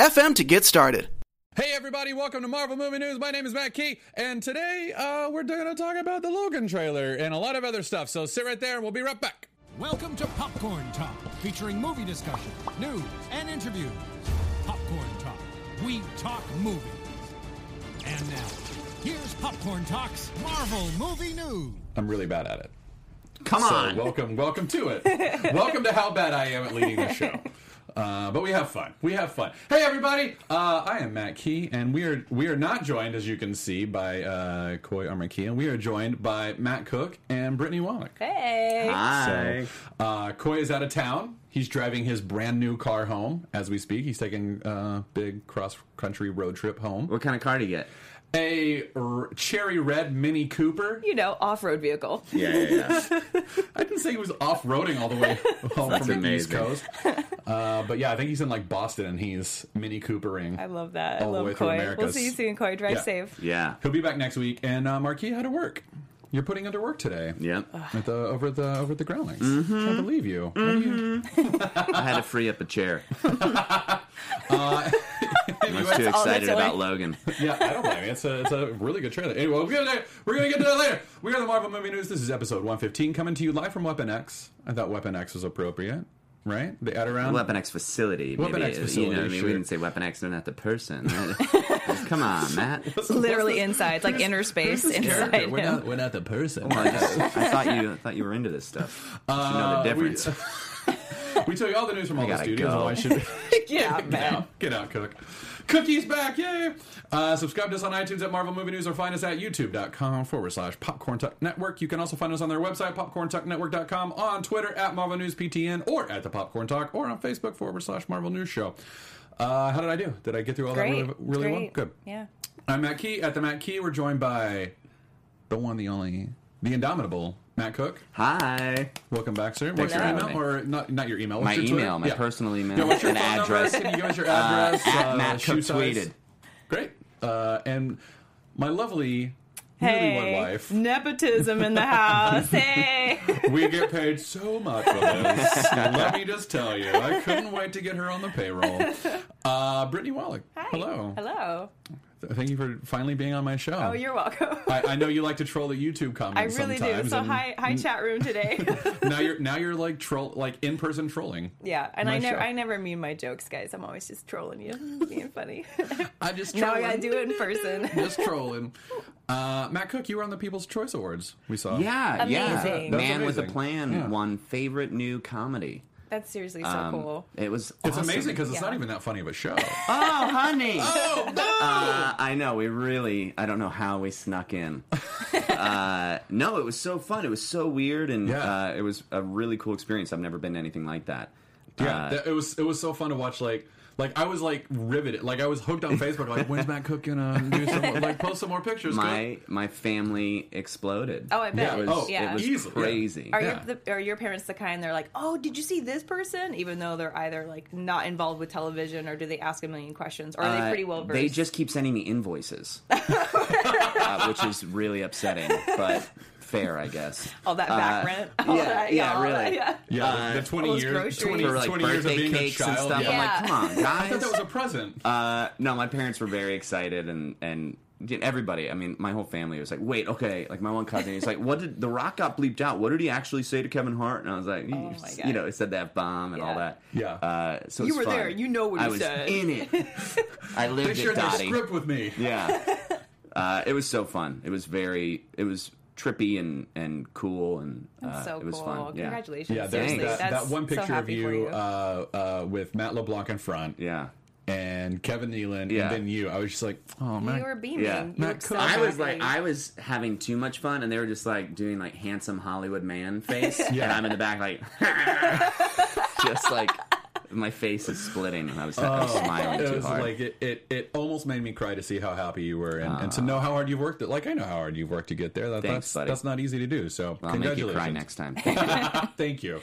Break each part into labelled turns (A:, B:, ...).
A: anchor.fm to get started.
B: Hey everybody, welcome to Marvel Movie News. My name is Matt Key, and today uh, we're going to talk about the Logan trailer and a lot of other stuff. So sit right there, and we'll be right back.
C: Welcome to Popcorn Talk, featuring movie discussion, news, and interviews. Popcorn Talk, we talk movies. And now, here's Popcorn Talk's Marvel Movie News.
B: I'm really bad at it.
D: Come
B: So
D: on.
B: welcome, welcome to it. welcome to how bad I am at leading the show. Uh, but we have fun. We have fun. Hey everybody! Uh, I am Matt Key, and we are we are not joined, as you can see, by uh, Coy Armakia. We are joined by Matt Cook and Brittany Wallach.
E: Hey.
D: Hi.
B: So, uh, Coy is out of town. He's driving his brand new car home as we speak. He's taking a big cross country road trip home.
D: What kind of car do you get?
B: A r- cherry red Mini Cooper.
E: You know, off-road vehicle.
D: Yeah, yeah, yeah.
B: I didn't say he was off roading all the way home from the East. Coast. Uh, but yeah, I think he's in like Boston and he's Mini Coopering.
E: I love that. I
B: All the way
E: love
B: through
E: Coy.
B: Americas.
E: We'll see you soon, Coy. Drive
B: Yeah.
E: safe.
D: yeah.
B: He'll be back next week. And uh, Marquis had to work. You're putting under work today.
D: Yep.
B: At the over at the over at the Groundlings.
D: Mm-hmm.
B: Can't believe you. What do you
D: I had to free up a chair.
B: uh,
D: I was too excited about. Logan.
B: yeah, I don't blame you. It's a, it's a really good trailer. Anyway, we're gonna, we're gonna get to that later. We are the Marvel Movie News. This is episode 115 coming to you live from Weapon X. I thought Weapon X was appropriate, right? The add around.
D: Weapon X facility. Maybe,
B: Weapon X
D: You know,
B: facility,
D: I mean,
B: sure.
D: we didn't say Weapon X, not the person. Come on, Matt.
E: Literally inside. It's like inner space inside
B: We're
E: him.
B: not, we're not the person.
D: Well, I, just, I thought you I thought you were into this stuff. You should know
B: Uh,
D: the
B: we-
D: difference.
B: We tell you all the news from all the studios.
D: go.
B: Why should
E: Yeah,
B: get
E: man.
B: out? Get out, Cook. Cookie's back, yay! Uh, subscribe to us on iTunes at Marvel Movie News or find us at youtube.com forward slash Popcorn Talk Network. You can also find us on their website, popcorntalknetwork.com, on Twitter at Marvel News PTN, or at the Popcorn Talk, or on Facebook forward slash Marvel News Show. Uh, how did I do? Did I get through all
E: Great.
B: that really, really well? Good.
E: Yeah.
B: I'm Matt Key. At the Matt Key, we're joined by the one, the only, the indomitable Matt Cook.
D: Hi.
B: Welcome back, sir. What's your email?
D: me.
B: Or not, not your email.
D: My
B: your
D: email, my
B: Yeah.
D: personal email,
B: Yeah, what's your
D: and
B: phone number?
D: address.
B: Can you give us your
D: Uh,
B: address?
D: at
B: uh,
D: Matt
B: shoe
D: Cook tweeted.
B: Great. Uh, and my lovely
E: Hey.
B: newlywed wife.
E: Nepotism in the house. Hey.
B: We get paid so much for this. Let me just tell you, I couldn't wait to get her on the payroll. Uh, Brittany Wallach.
E: Hi.
B: Hello.
E: Hello.
B: Thank you for finally being on my show.
E: Oh, you're welcome.
B: I, I know you like to troll the YouTube comments.
E: I
B: comments
E: really do. So
B: and
E: hi, hi, chat room today.
B: now you're now you're like troll like in person trolling.
E: yeah, and I never. I never mean my jokes, guys. I'm always just trolling you, being funny.
B: I just
E: now I gotta do it in person.
B: just trolling. Uh, Matt Cook, you were on the People's Choice Awards. We saw.
D: Yeah, yeah.
E: Amazing.
B: That's
D: Man with a. Plan
B: Yeah.
D: won favorite new comedy.
E: That's seriously so
D: Um,
E: cool.
D: It was.
B: It's
D: awesome.
B: amazing because it's
E: Yeah.
B: not even that funny of a show.
D: Oh, honey.
B: oh no!
D: Uh, I know. We really. I don't know how we snuck in. uh, no, it was so fun. It was so weird, and
B: Yeah.
D: uh, it was a really cool experience. I've never been to anything like that.
B: yeah,
D: Uh,
B: that- it was it was so fun to watch. Like like I was like riveted. Like I was hooked on Facebook. Like when's Matt Cook gonna do some more, like post some more pictures?
D: my my family exploded.
E: Oh, I bet.
D: It was,
B: Oh,
E: yeah.
D: it was
B: Easily, yeah.
D: crazy.
E: Are
B: Yeah.
E: your the, are your parents the kind they're like, oh, did you see this person? Even though they're either like not involved with television, or do they ask a million questions, or are they
D: Uh,
E: pretty well versed?
D: They just keep sending me invoices, uh, which is really upsetting, but fair, I guess.
E: all that back
D: uh,
E: rent. All
D: yeah,
E: that,
D: yeah,
E: all
D: really.
E: that, yeah.
B: yeah,
D: uh,
B: the twenty
E: all those
B: years, 20,
D: For like
B: 20 years of
D: birthday
B: being a
D: cakes and stuff.
B: Yeah.
D: I'm like, come on, guys.
B: I thought that was a present.
D: Uh, no, my parents were very excited, and and everybody. I mean, my whole family was like, "Wait, okay." Like my one cousin, he's like, "What did the Rock got bleeped out? What did he actually say to Kevin Hart?" And I was like,
E: Oh my God.
D: "You know, it said that bomb and all that."
B: Yeah.
D: Uh, so
E: You were
D: fun.
E: there. You know what he
D: I was
E: said.
D: in it. I lived
B: shared
D: it,
B: their
D: Dottie.
B: script with me.
D: Yeah. Uh, it was so fun. It was very. It was trippy and and cool and uh,
E: so
D: it was
E: cool.
D: fun. Yeah.
E: Congratulations.
B: Yeah, there's that, that one
E: so
B: picture of
E: happy for
B: you, Uh, uh, with Matt LeBlanc in front
D: Yeah.
B: and Kevin Nealon
D: Yeah.
B: and then you. I was just like, oh man,
E: you were beaming.
D: Yeah.
E: You
B: Matt
E: so
D: I was like, I was having too much fun, and they were just like doing like handsome Hollywood man face,
B: Yeah.
D: and I'm in the back like, just like My face is splitting. I was I'm smiling
B: It
D: too
B: was
D: hard.
B: like it, it, it almost made me cry to see how happy you were and, and to know how hard you've worked. It like I know how hard you've worked to get there. That,
D: Thanks,
B: that's
D: buddy.
B: that's not easy to do. So
D: I'll make you
B: congratulations.
D: cry next time. Thank you.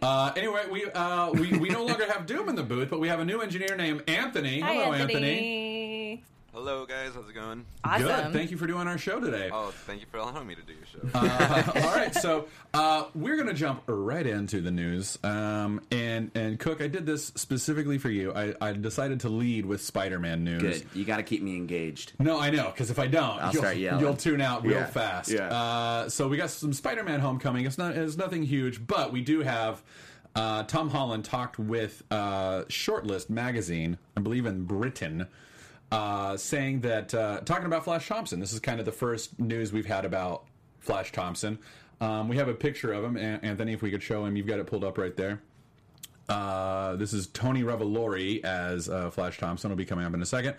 B: Uh, anyway, we, uh, we we no longer have Doom in the booth, but we have a new engineer named Anthony.
E: Hi,
B: Hello,
E: Anthony.
F: Hello, guys. How's it going?
E: Awesome.
B: Good. Thank you for doing our show today.
F: Oh, thank you for allowing me to do your show.
B: All right, so uh, we're going to jump right into the news. Um, and and Cook, I did this specifically for you. I, I decided to lead with Spider-Man news.
D: Good. You got to keep me engaged.
B: No, I know, because if I don't,
D: I'll
B: you'll,
D: start yelling.
B: you'll tune out real
D: Yeah,
B: fast.
D: yeah.
B: Uh, so we got some Spider-Man Homecoming. It's not it's nothing huge, but we do have uh, Tom Holland talked with uh, Shortlist magazine, I believe in Britain, uh, saying that uh, talking about Flash Thompson. This is kind of the first news we've had about Flash Thompson. Um, we have a picture of him, An- Anthony. If we could show him, you've got it pulled up right there. Uh, this is Tony Revolori as uh, Flash Thompson. will be coming up in a second.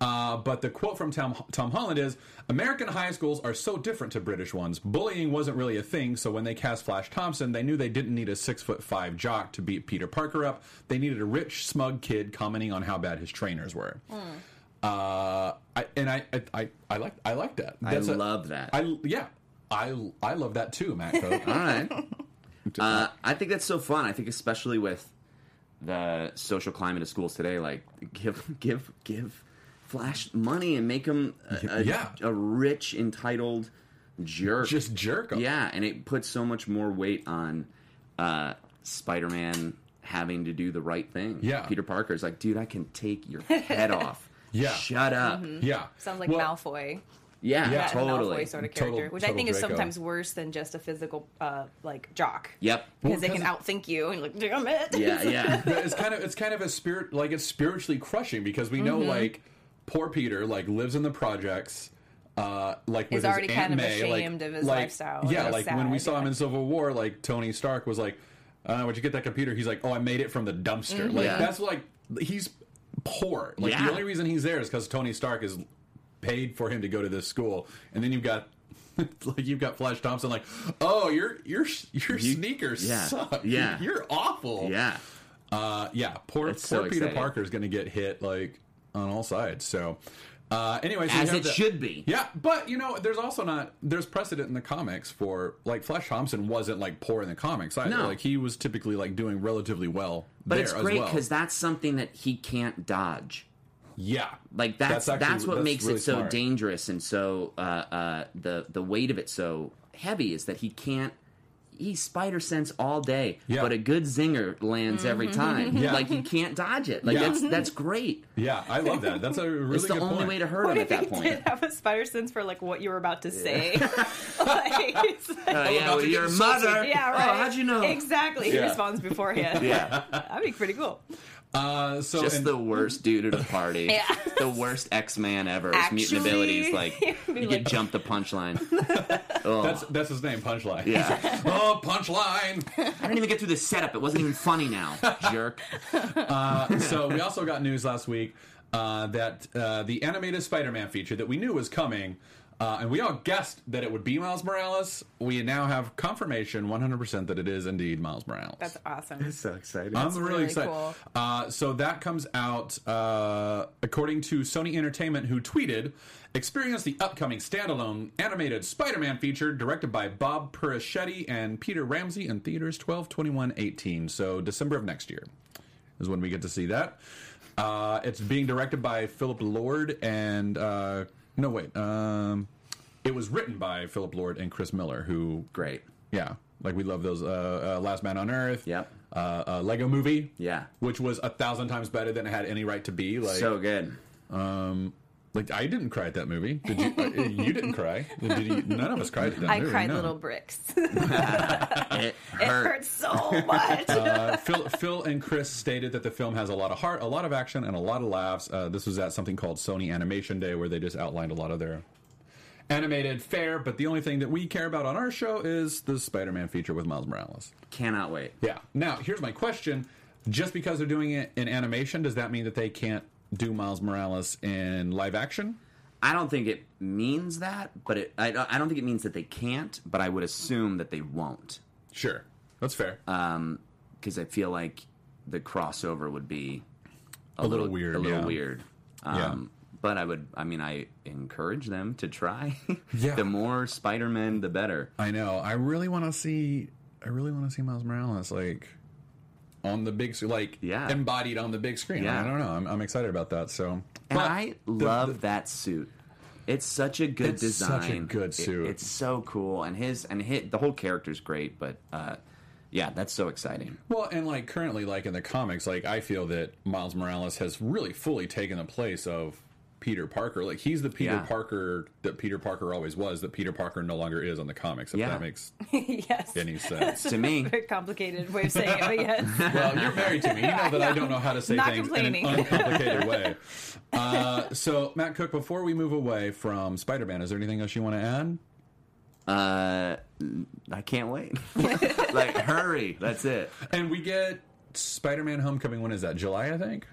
B: Uh, but the quote from Tom, Tom Holland is American high schools are so different to British ones. Bullying wasn't really a thing, so when they cast Flash Thompson, they knew they didn't need a six foot five jock to beat Peter Parker up. They needed a rich, smug kid commenting on how bad his trainers were. Uh, I, and I, I, I, like, I like that.
D: I
B: a-
D: love that.
B: I, yeah, I, I love that too, Matt.
D: All right. Uh, I think that's so fun. I think especially with the social climate of schools today, like give give give Flash money and make him a, a,
B: Yeah.
D: a rich entitled jerk.
B: Just jerk 'em.
D: Yeah, and it puts so much more weight on uh, Spider-Man having to do the right thing.
B: Yeah.
D: Peter Parker's like, dude, I can take your head off.
B: Yeah.
D: shut up.
B: yeah,
E: Sounds like
B: Well,
E: Malfoy.
D: Yeah,
B: Yeah.
E: That
D: totally.
E: Malfoy sort of
B: Total-
E: character, which I
B: total
E: think is sometimes worse than just a physical, uh, like jock.
D: Yep.
E: Because they can outthink you and you're like, damn it.
D: Yeah, yeah.
B: But it's kind of it's kind of a spirit like it's spiritually crushing because we know like poor Peter like lives in the projects uh like with
E: Is
B: his
E: already
B: Aunt
E: kind of
B: May, like-
E: ashamed of his
B: like-
E: lifestyle,
B: yeah
E: it's
B: like when we
E: sad,
B: saw him in Civil War like Tony Stark was like uh where'd you get that computer he's like oh I made it from the dumpster like
D: Yeah.
B: that's like he's poor like
D: Yeah.
B: the only reason he's there is because Tony Stark is paid for him to go to this school and then you've got like you've got Flash Thompson like oh your your your
D: You-
B: sneakers
D: yeah,
B: suck
D: yeah.
B: you're awful
D: yeah.
B: uh, yeah, poor, poor
D: so
B: Peter. Parker is going to get hit like on all sides. So, uh, anyway, so
D: As it
B: the-
D: should be.
B: Yeah, but you know, there's also not there's precedent in the comics for like Flash Thompson wasn't like poor in the comics either.
D: No.
B: Like he was typically like doing relatively well.
D: But it's great
B: well.
D: because that's something that he can't dodge.
B: yeah,
D: Like that's that's,
B: actually-
D: what
B: that's
D: makes
B: really
D: it so
B: smart.
D: dangerous and so uh, uh, the the weight of it so heavy is that he can't. He spider sense all day,
B: Yeah.
D: but a good zinger lands every time.
B: Yeah.
D: Like you can't dodge it. Like
B: Yeah.
D: that's that's great.
B: Yeah, I love that. That's a really
D: it's the
B: good
D: only
B: point.
D: way to hurt
E: What
D: him
E: if
D: at
E: he
D: that point.
E: did have a spider sense for like what you were about to say? like, like-
D: Uh, yeah, well, your
B: insulted.
D: mother.
E: yeah,
D: Oh,
E: right.
D: how'd you know?
E: Exactly. He responds beforehand.
D: Yeah,
E: That'd be pretty cool.
B: Uh, so
D: just
B: and-
D: the worst dude at a party.
E: Yeah.
D: The worst X Man ever. His mutant abilities, like
E: you'd
D: you
E: like-
D: could jump the punchline. oh.
B: that's that's his name, Punchline.
D: Yeah.
B: oh, Punchline.
D: I didn't even get through the setup. It wasn't even funny now, jerk.
B: so we also got news last week uh, that uh, the animated Spider-Man feature that we knew was coming, uh, and we all guessed that it would be Miles Morales. We now have confirmation, 100%, that it is indeed Miles Morales.
E: That's awesome.
D: It's so exciting.
B: I'm really,
E: really
B: excited.
E: cool.
B: Uh, so that comes out uh, according to Sony Entertainment, who tweeted, "Experience the upcoming standalone animated Spider-Man feature directed by Bob Persichetti and Peter Ramsey in theaters 12, 21, 18. So December of next year is when we get to see that. Uh, it's being directed by Philip Lord and uh, no wait, um, it was written by Philip Lord and Chris Miller, who
D: Great.
B: yeah, like we love those uh, uh, Last Man on Earth.
D: Yep.
B: Uh, uh, Lego Movie.
D: Yeah.
B: which was a thousand times better than it had any right to be. Like,
D: so good.
B: um, like I didn't cry at that movie. Did you? uh, you didn't cry. Did you? None of us cried at that
E: I
B: movie.
E: cried
B: no.
E: little bricks.
D: It
E: it
D: hurt.
E: hurts so much.
B: Uh, Phil, Phil and Chris stated that the film has a lot of heart, a lot of action, and a lot of laughs. Uh, this was at something called Sony Animation Day, where they just outlined a lot of their animated fare. But the only thing that we care about on our show is the Spider-Man feature with Miles Morales.
D: Cannot wait.
B: Yeah. Now, here's my question: Just because they're doing it in animation, does that mean that they can't do Miles Morales in live action?
D: I don't think it means that, but it, I, don't- I don't think it means that they can't. But I would assume that they won't,
B: Sure, that's fair.
D: because I feel like the crossover would be
B: A little weird,
D: A little
B: yeah.
D: weird.
B: Yeah.
D: Um, But I would, I mean, I encourage them to try.
B: Yeah.
D: the more Spider Man, the better.
B: I know. I really want to see. I really want to see Miles Morales like on the big, like
D: Yeah.
B: embodied on the big screen.
D: Yeah.
B: I don't know. I'm, I'm excited about that. So,
D: And
B: But
D: I love
B: the-
D: that suit. It's such a good
B: It's
D: design.
B: such a good
D: It-
B: suit.
D: it's so cool, and his and hit the whole character's great. But uh, yeah, that's so exciting.
B: Well, and like currently, like in the comics, like I feel that Miles Morales has really fully taken the place of Peter Parker. Like he's the Peter
D: Yeah.
B: Parker that Peter Parker always was. That Peter Parker no longer is on the comics. If
D: Yeah.
B: that makes
E: yes.
B: any sense.
D: To me,
E: Very complicated way of saying it, but yes.
B: well, you're married to me. You know that I don't know how to say
E: Not
B: things in an uncomplicated way. Uh, so, Matt Cook, before we move away from Spider-Man, is there anything else you want to add?
D: uh, I can't wait. like, hurry! That's it.
B: And we get Spider-Man: Homecoming. When is that? July, I think.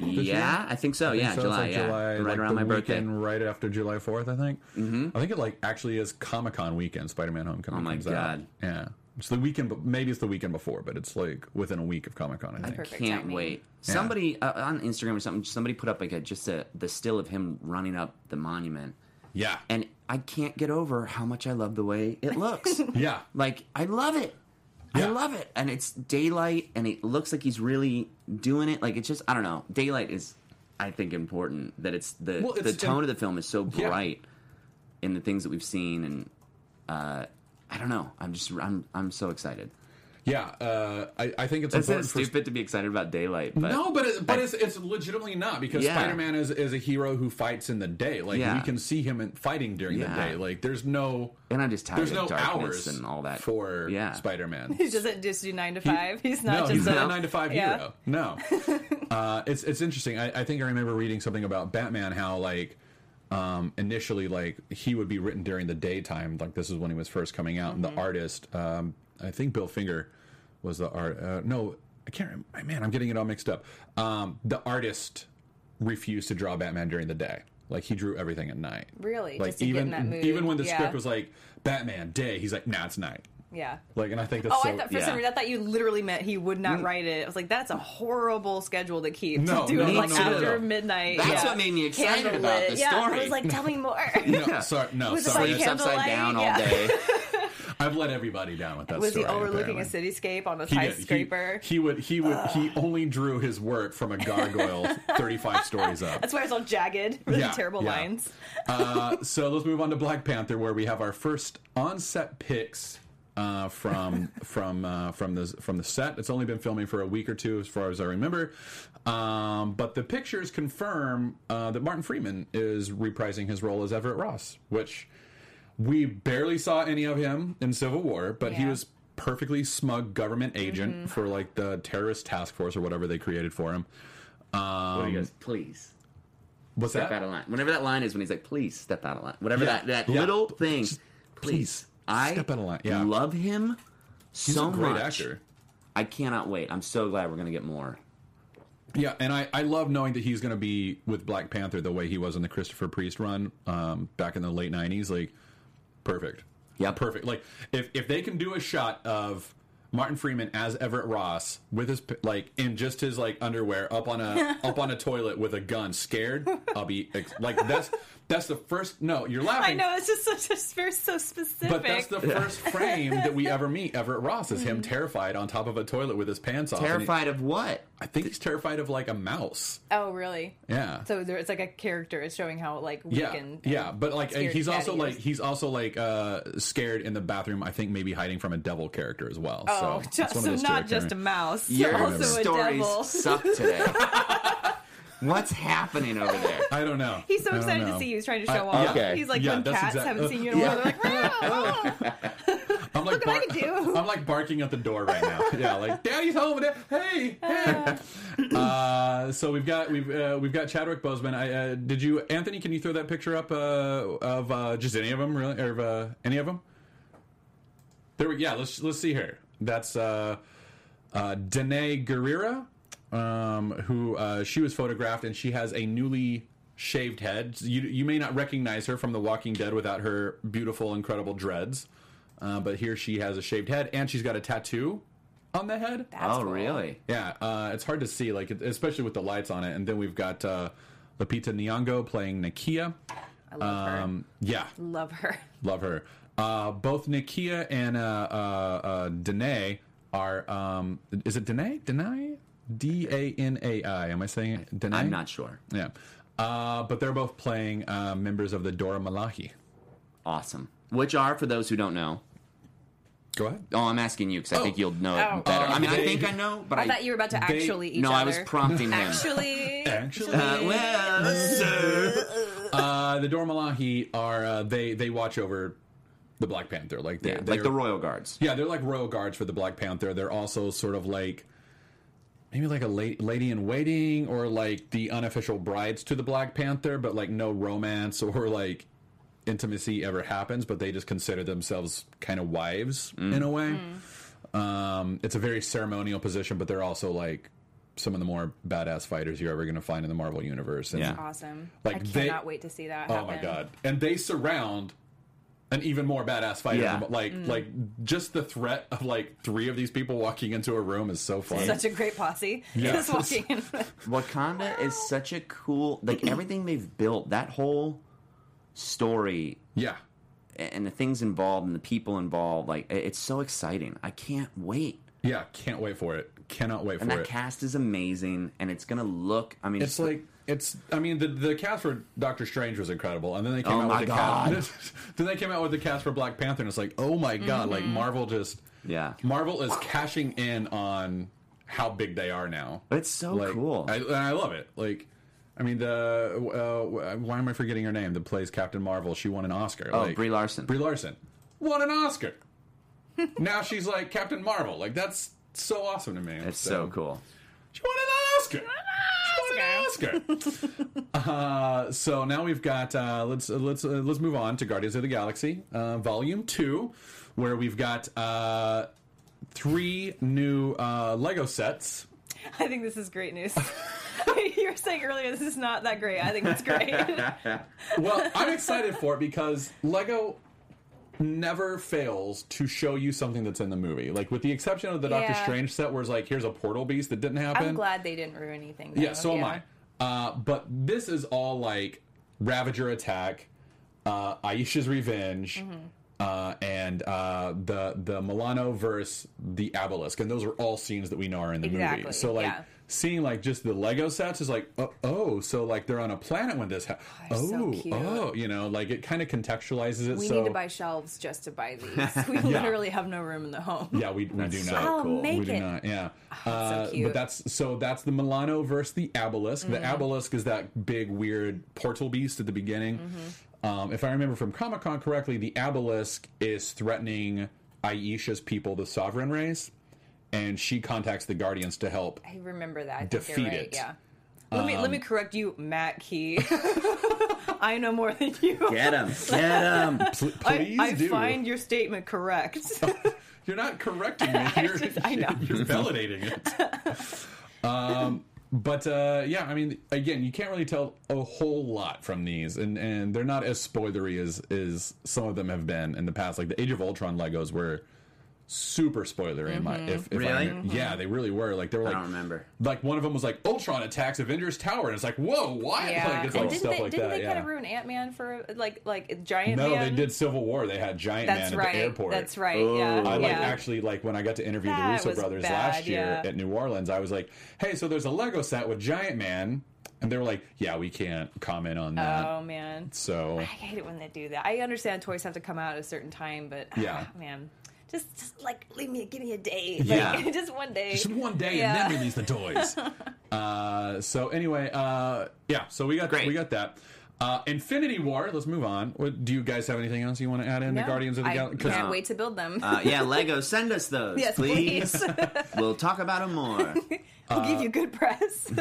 D: Yeah, I think so.
B: I think
D: yeah,
B: so.
D: July.
B: like
D: yeah,
B: July,
D: right
B: like
D: around
B: the
D: my birthday.
B: weekend, right after July Fourth, I think. Mm-hmm. I think it like actually is Comic Con weekend. Spider-Man: Homecoming.
D: Oh my
B: comes
D: God.
B: Out. Yeah, it's the weekend, but maybe it's the weekend before, but it's like within a week of Comic Con. I think.
E: Perfect
D: Can't
E: timing.
D: wait.
B: Yeah.
D: Somebody uh, on Instagram or something. Somebody put up like a just a the still of him running up the monument,
B: Yeah,
D: and I can't get over how much I love the way it looks.
B: yeah,
D: Like I love it.
B: Yeah.
D: I love it. And it's daylight and it looks like he's really doing it. Like it's just I don't know. Daylight is I think important that it's the
B: Well,
D: the
B: it's-
D: tone of the film is so
B: Yeah.
D: bright in the things that we've seen and uh I don't know. I'm just I'm I'm so excited.
B: Yeah. Uh, I, I think it's
D: That's
B: important for
D: stupid to be excited about daylight, but
B: no, but it, but
D: I-
B: it's, it's legitimately not because
D: Yeah.
B: Spider-Man is, is a hero who fights in the day. Like
D: Yeah.
B: we can see him in, fighting during the day. Like there's no
D: and I'm just tired
B: there's
D: of
B: no
D: darkness
B: hours
D: and all that
B: for
D: Yeah.
B: Spider-Man.
E: He doesn't just do nine to five. he's not
B: no,
E: just
B: he's
E: a
B: not a nine to five
E: yeah.
B: hero. No, uh, it's it's interesting. I, I think I remember reading something about Batman how like um, initially like he would be written during the daytime. Like this is when he was first coming out,
E: Mm-hmm.
B: and the artist, um, I think Bill Finger was the art. Uh, no, I can't. Remember. Man, I'm getting it all mixed up. Um, the artist refused to draw Batman during the day. Like he drew everything at night.
E: Really?
B: Like
E: Just to get
B: even
E: in that mood.
B: even when the
E: Yeah.
B: script was like Batman day, he's like, nah, it's night.
E: Yeah.
B: Like, and I think that's
E: Oh,
B: so.
E: I thought for
D: yeah.
E: some reason I thought you literally meant he would not write it. I was like, that's a horrible schedule to keep.
B: No,
E: to do
B: no,
E: it
B: no,
E: like
B: no, no,
E: after
B: no.
E: midnight.
D: That's
E: yeah.
D: what made me excited
E: Candlelit.
D: about the
E: yeah,
D: story.
E: I was like, tell me more.
B: no, sorry, no, sorry.
E: like
D: It's upside
E: candlelight?
D: down all day.
B: I've let everybody down with that
E: was
B: story.
E: he overlooking
B: apparently.
E: a cityscape on a
B: He did. He-
E: skyscraper?
B: He, would. He would. He only drew his work from a gargoyle, thirty-five stories up.
E: That's why it's all jagged, really
B: Yeah,
E: terrible
B: yeah.
E: lines.
B: Uh, so let's move on to Black Panther, where we have our first on-set pics uh, from from uh, from the from the set. It's only been filming for a week or two, as far as I remember. Um, but the pictures confirm uh, that Martin Freeman is reprising his role as Everett Ross, which we barely saw any of him in Civil War, but he
E: Yeah. Mm-hmm.
B: was perfectly smug government agent for like the terrorist task force or whatever they created for him.
D: What he goes, please.
B: What's
D: step
B: that?
D: out of line. Whenever that line is when he's like, please step out of line. Whatever
B: Yeah,
D: that, that
B: yeah.
D: little thing.
B: Just
D: please.
B: please
D: I
B: step out of line. Yeah.
D: love him
B: He's
D: so
B: a great
D: much.
B: actor.
D: I cannot wait. I'm so glad we're going to get more.
B: Yeah, and I, I love knowing that he's going to be with Black Panther the way he was in the Christopher Priest run um, back in the late '90s. Like, perfect.
D: Yeah.
B: perfect. Like, if if they can do a shot of Martin Freeman as Everett Ross with his like in just his like underwear up on a up on a toilet with a gun, scared, I'll be like that's that's the first. No, you're laughing.
E: I know it's just such a very so specific.
B: But that's the first frame that we ever meet Everett Ross is him terrified on top of a toilet with his pants off. and he-
D: Terrified of what?
B: I think he's terrified of like a mouse.
E: oh, really?
B: Yeah.
E: So there, it's like a character. is showing how like weak
B: yeah,
E: and,
B: yeah, but like he's also
E: he
B: like he's also like uh scared in the bathroom. I think maybe hiding from a devil character as well.
E: Oh,
B: so,
E: just,
B: it's one of
E: so not just a mouse,
D: Your
E: also a
D: stories
E: devil.
D: suck today. What's happening over there?
B: I don't know.
E: He's so
B: I
E: excited to see you. He's trying to
B: I-
E: show off.
D: okay.
E: He's like
B: Yeah,
E: when cats
B: exact-
E: haven't seen you in a while. They're like, "Meow."
B: I'm like
E: Look what I
B: I'm like barking at the door right now. yeah, like Daddy's home. Dad- Hey, hey. uh, so we've got we've uh, we've got Chadwick Boseman. I uh, did you Anthony? Can you throw that picture up uh, of uh, just any of them really, or of uh, any of them? There we yeah. Let's let's see here. That's uh, uh, Danai Gurira, um, who uh, she was photographed, and she has a newly shaved head. You you may not recognize her from The Walking Dead without her beautiful, incredible dreads, uh, but here she has a shaved head, and she's got a tattoo on the head.
E: That's
D: oh,
E: cool.
D: really?
B: Yeah, uh, it's hard to see, like especially with the lights on it. And then we've got uh, Lupita Nyong'o playing Nakia.
E: I love
B: Um, yeah.
E: Love her.
B: love her. Uh, both Nakia and uh, uh, uh, Danae are. Um, is it Danae? Danae? D A N A I. Am I saying it? Danae?
D: I'm not sure.
B: Yeah. Uh, but they're both playing uh, members of the Dora Milaje.
D: Awesome. Which are, for those who don't know,
B: Go ahead.
D: oh, I'm asking you because I
B: Oh.
D: think you'll know
E: Oh.
D: it better.
B: Uh,
D: I mean, I think I know, but
E: I
D: I.
E: thought you were about to
B: They-
E: actually each
D: no,
E: other.
D: I was prompting him.
E: Actually,
B: Actually.
D: Uh, well, sir.
B: Uh, the Dora Milaje are uh, they they watch over the Black Panther, like they
D: Yeah,
B: they're,
D: like the Royal Guards.
B: yeah they're like royal guards for the Black Panther. They're also sort of like maybe like a la- lady in waiting or like the unofficial brides to the Black Panther, but like no romance or like intimacy ever happens. But they just consider themselves kind of wives in a way. Um, it's a very ceremonial position, but they're also like some of the more badass fighters you're ever going to find in the Marvel universe. And
D: Yeah.
E: awesome.
B: Like,
E: I
B: they-
E: cannot wait to see that.
B: Oh
E: happen.
B: my god! And they surround an even more badass fighter.
D: Yeah.
B: Like
E: Mm.
B: like just the threat of like three of these people walking into a room is so fun.
E: Such a great posse.
B: Yeah.
E: Just walking in.
D: Wakanda is such a cool, like everything they've built. That whole story
B: yeah.
D: and the things involved and the people involved, like it's so exciting. I can't wait.
B: Yeah, can't wait for it. Cannot wait
D: And
B: for it.
D: And that cast is amazing, and it's gonna look. I mean,
B: it's like it's. I mean, the the cast for Doctor Strange was incredible, and then they came
D: Oh
B: out
D: my
B: with the
D: God.
B: cast. then they came out with the cast for Black Panther, and it's like, oh my god! Like
E: Mm-hmm.
B: Marvel just.
D: Yeah.
B: Marvel is cashing in on how big they are now.
D: It's so
B: like,
D: cool.
B: I, and I love it. Like, I mean, the uh, why am I forgetting her name? That plays Captain Marvel. She won an Oscar.
D: Oh,
B: like,
D: Brie Larson.
B: Brie Larson won an Oscar. now she's like Captain Marvel. Like that's so awesome to me.
D: it's so cool.
B: She won an Oscar. She won an Oscar. uh, so now we've got uh, let's uh, let's uh, let's move on to Guardians of the Galaxy uh, Volume Two, where we've got uh, three new uh, Lego sets.
E: I think this is great news. you were saying earlier this is not that great. I think it's great.
B: Well, I'm excited for it because Lego never fails to show you something that's in the movie. Like with the exception of the Doctor Strange set, where it's like, here's a portal beast that didn't happen.
E: I'm glad they didn't ruin anything. Though.
B: Yeah, so am I. Uh, but this is all like Ravager attack, uh, Ayesha's revenge,
E: Mm-hmm.
B: uh, and uh, the the Milano versus the Abilisk, and those are all scenes that we know are in the movie. So like
E: yeah.
B: Seeing like just the Lego sets is like, oh, oh so like they're on a planet when this happens. Oh,
E: so
B: oh, you know, like it kind of contextualizes it.
E: We
B: so
E: need to buy shelves just to buy these. We literally have no room in the home.
B: yeah, we, we do
D: so
B: not.
E: Oh,
D: cool.
E: make
B: we do
E: it.
B: not. Yeah.
E: so
B: Uh,
E: cute.
B: but that's so that's the Milano versus the Abilisk. The
E: Mm-hmm.
B: Abilisk is that big weird portal beast at the beginning.
E: Mm-hmm.
B: Um, if I remember from Comic Con correctly, the Abilisk is threatening Ayesha's people, the Sovereign race, and she contacts the Guardians to help.
E: I remember that. I
B: Defeat
E: right.
B: it.
E: Yeah. Let me let me correct you, Matt Key. I know more than you.
D: Get him, get him.
B: Pl-
E: I,
B: Please
E: I
B: do.
E: find your statement correct.
B: You're not correcting me. You're,
E: just- I know.
B: you're validating it. Um, but uh, yeah, I mean, again, you can't really tell a whole lot from these, and and they're not as spoilery as as some of them have been in the past. Like the Age of Ultron Legos were super spoilery in my if, if I
D: Really?
B: remember- yeah they really were like they were like
D: I
B: like
D: don't remember.
B: like one of them was like Ultron attacks Avengers Tower and it's like whoa what
E: yeah.
B: like it's
E: and
B: like
E: didn't
B: stuff
E: they,
B: like
E: didn't
B: that
E: they
B: yeah
E: kind of ruin Ant Man for like like Giant Man.
B: no
E: Man?
B: they did Civil War they had Giant
E: That's
B: Man
E: right.
B: at the airport
E: That's right.
D: Oh.
E: Yeah.
B: I like
E: yeah.
B: actually like when I got to interview the Russo
E: was
B: brothers
E: bad,
B: last year
E: yeah.
B: at New Orleans. I was like, "Hey, so there's a Lego set with Giant Man," and they were like, "Yeah, we can't comment on that."
E: Oh man.
B: So
E: I hate it when they do that. I understand toys have to come out at a certain time, but
B: Yeah.
E: ah, man, just just like leave me, give me a day,
B: Yeah.
E: just one day,
B: just one day
E: Yeah.
B: and then release the toys. uh, so anyway, uh, yeah, so we got
D: Great.
B: we got that. Uh, Infinity War. Let's move on. What, do you guys have anything else you want to add in
E: No,
B: the Guardians of the
E: I
B: Galaxy?
E: can't wait to build them.
D: Uh, yeah, Lego, send us those,
E: yes,
D: please.
E: please.
D: We'll talk about them more.
E: we'll give you good press. you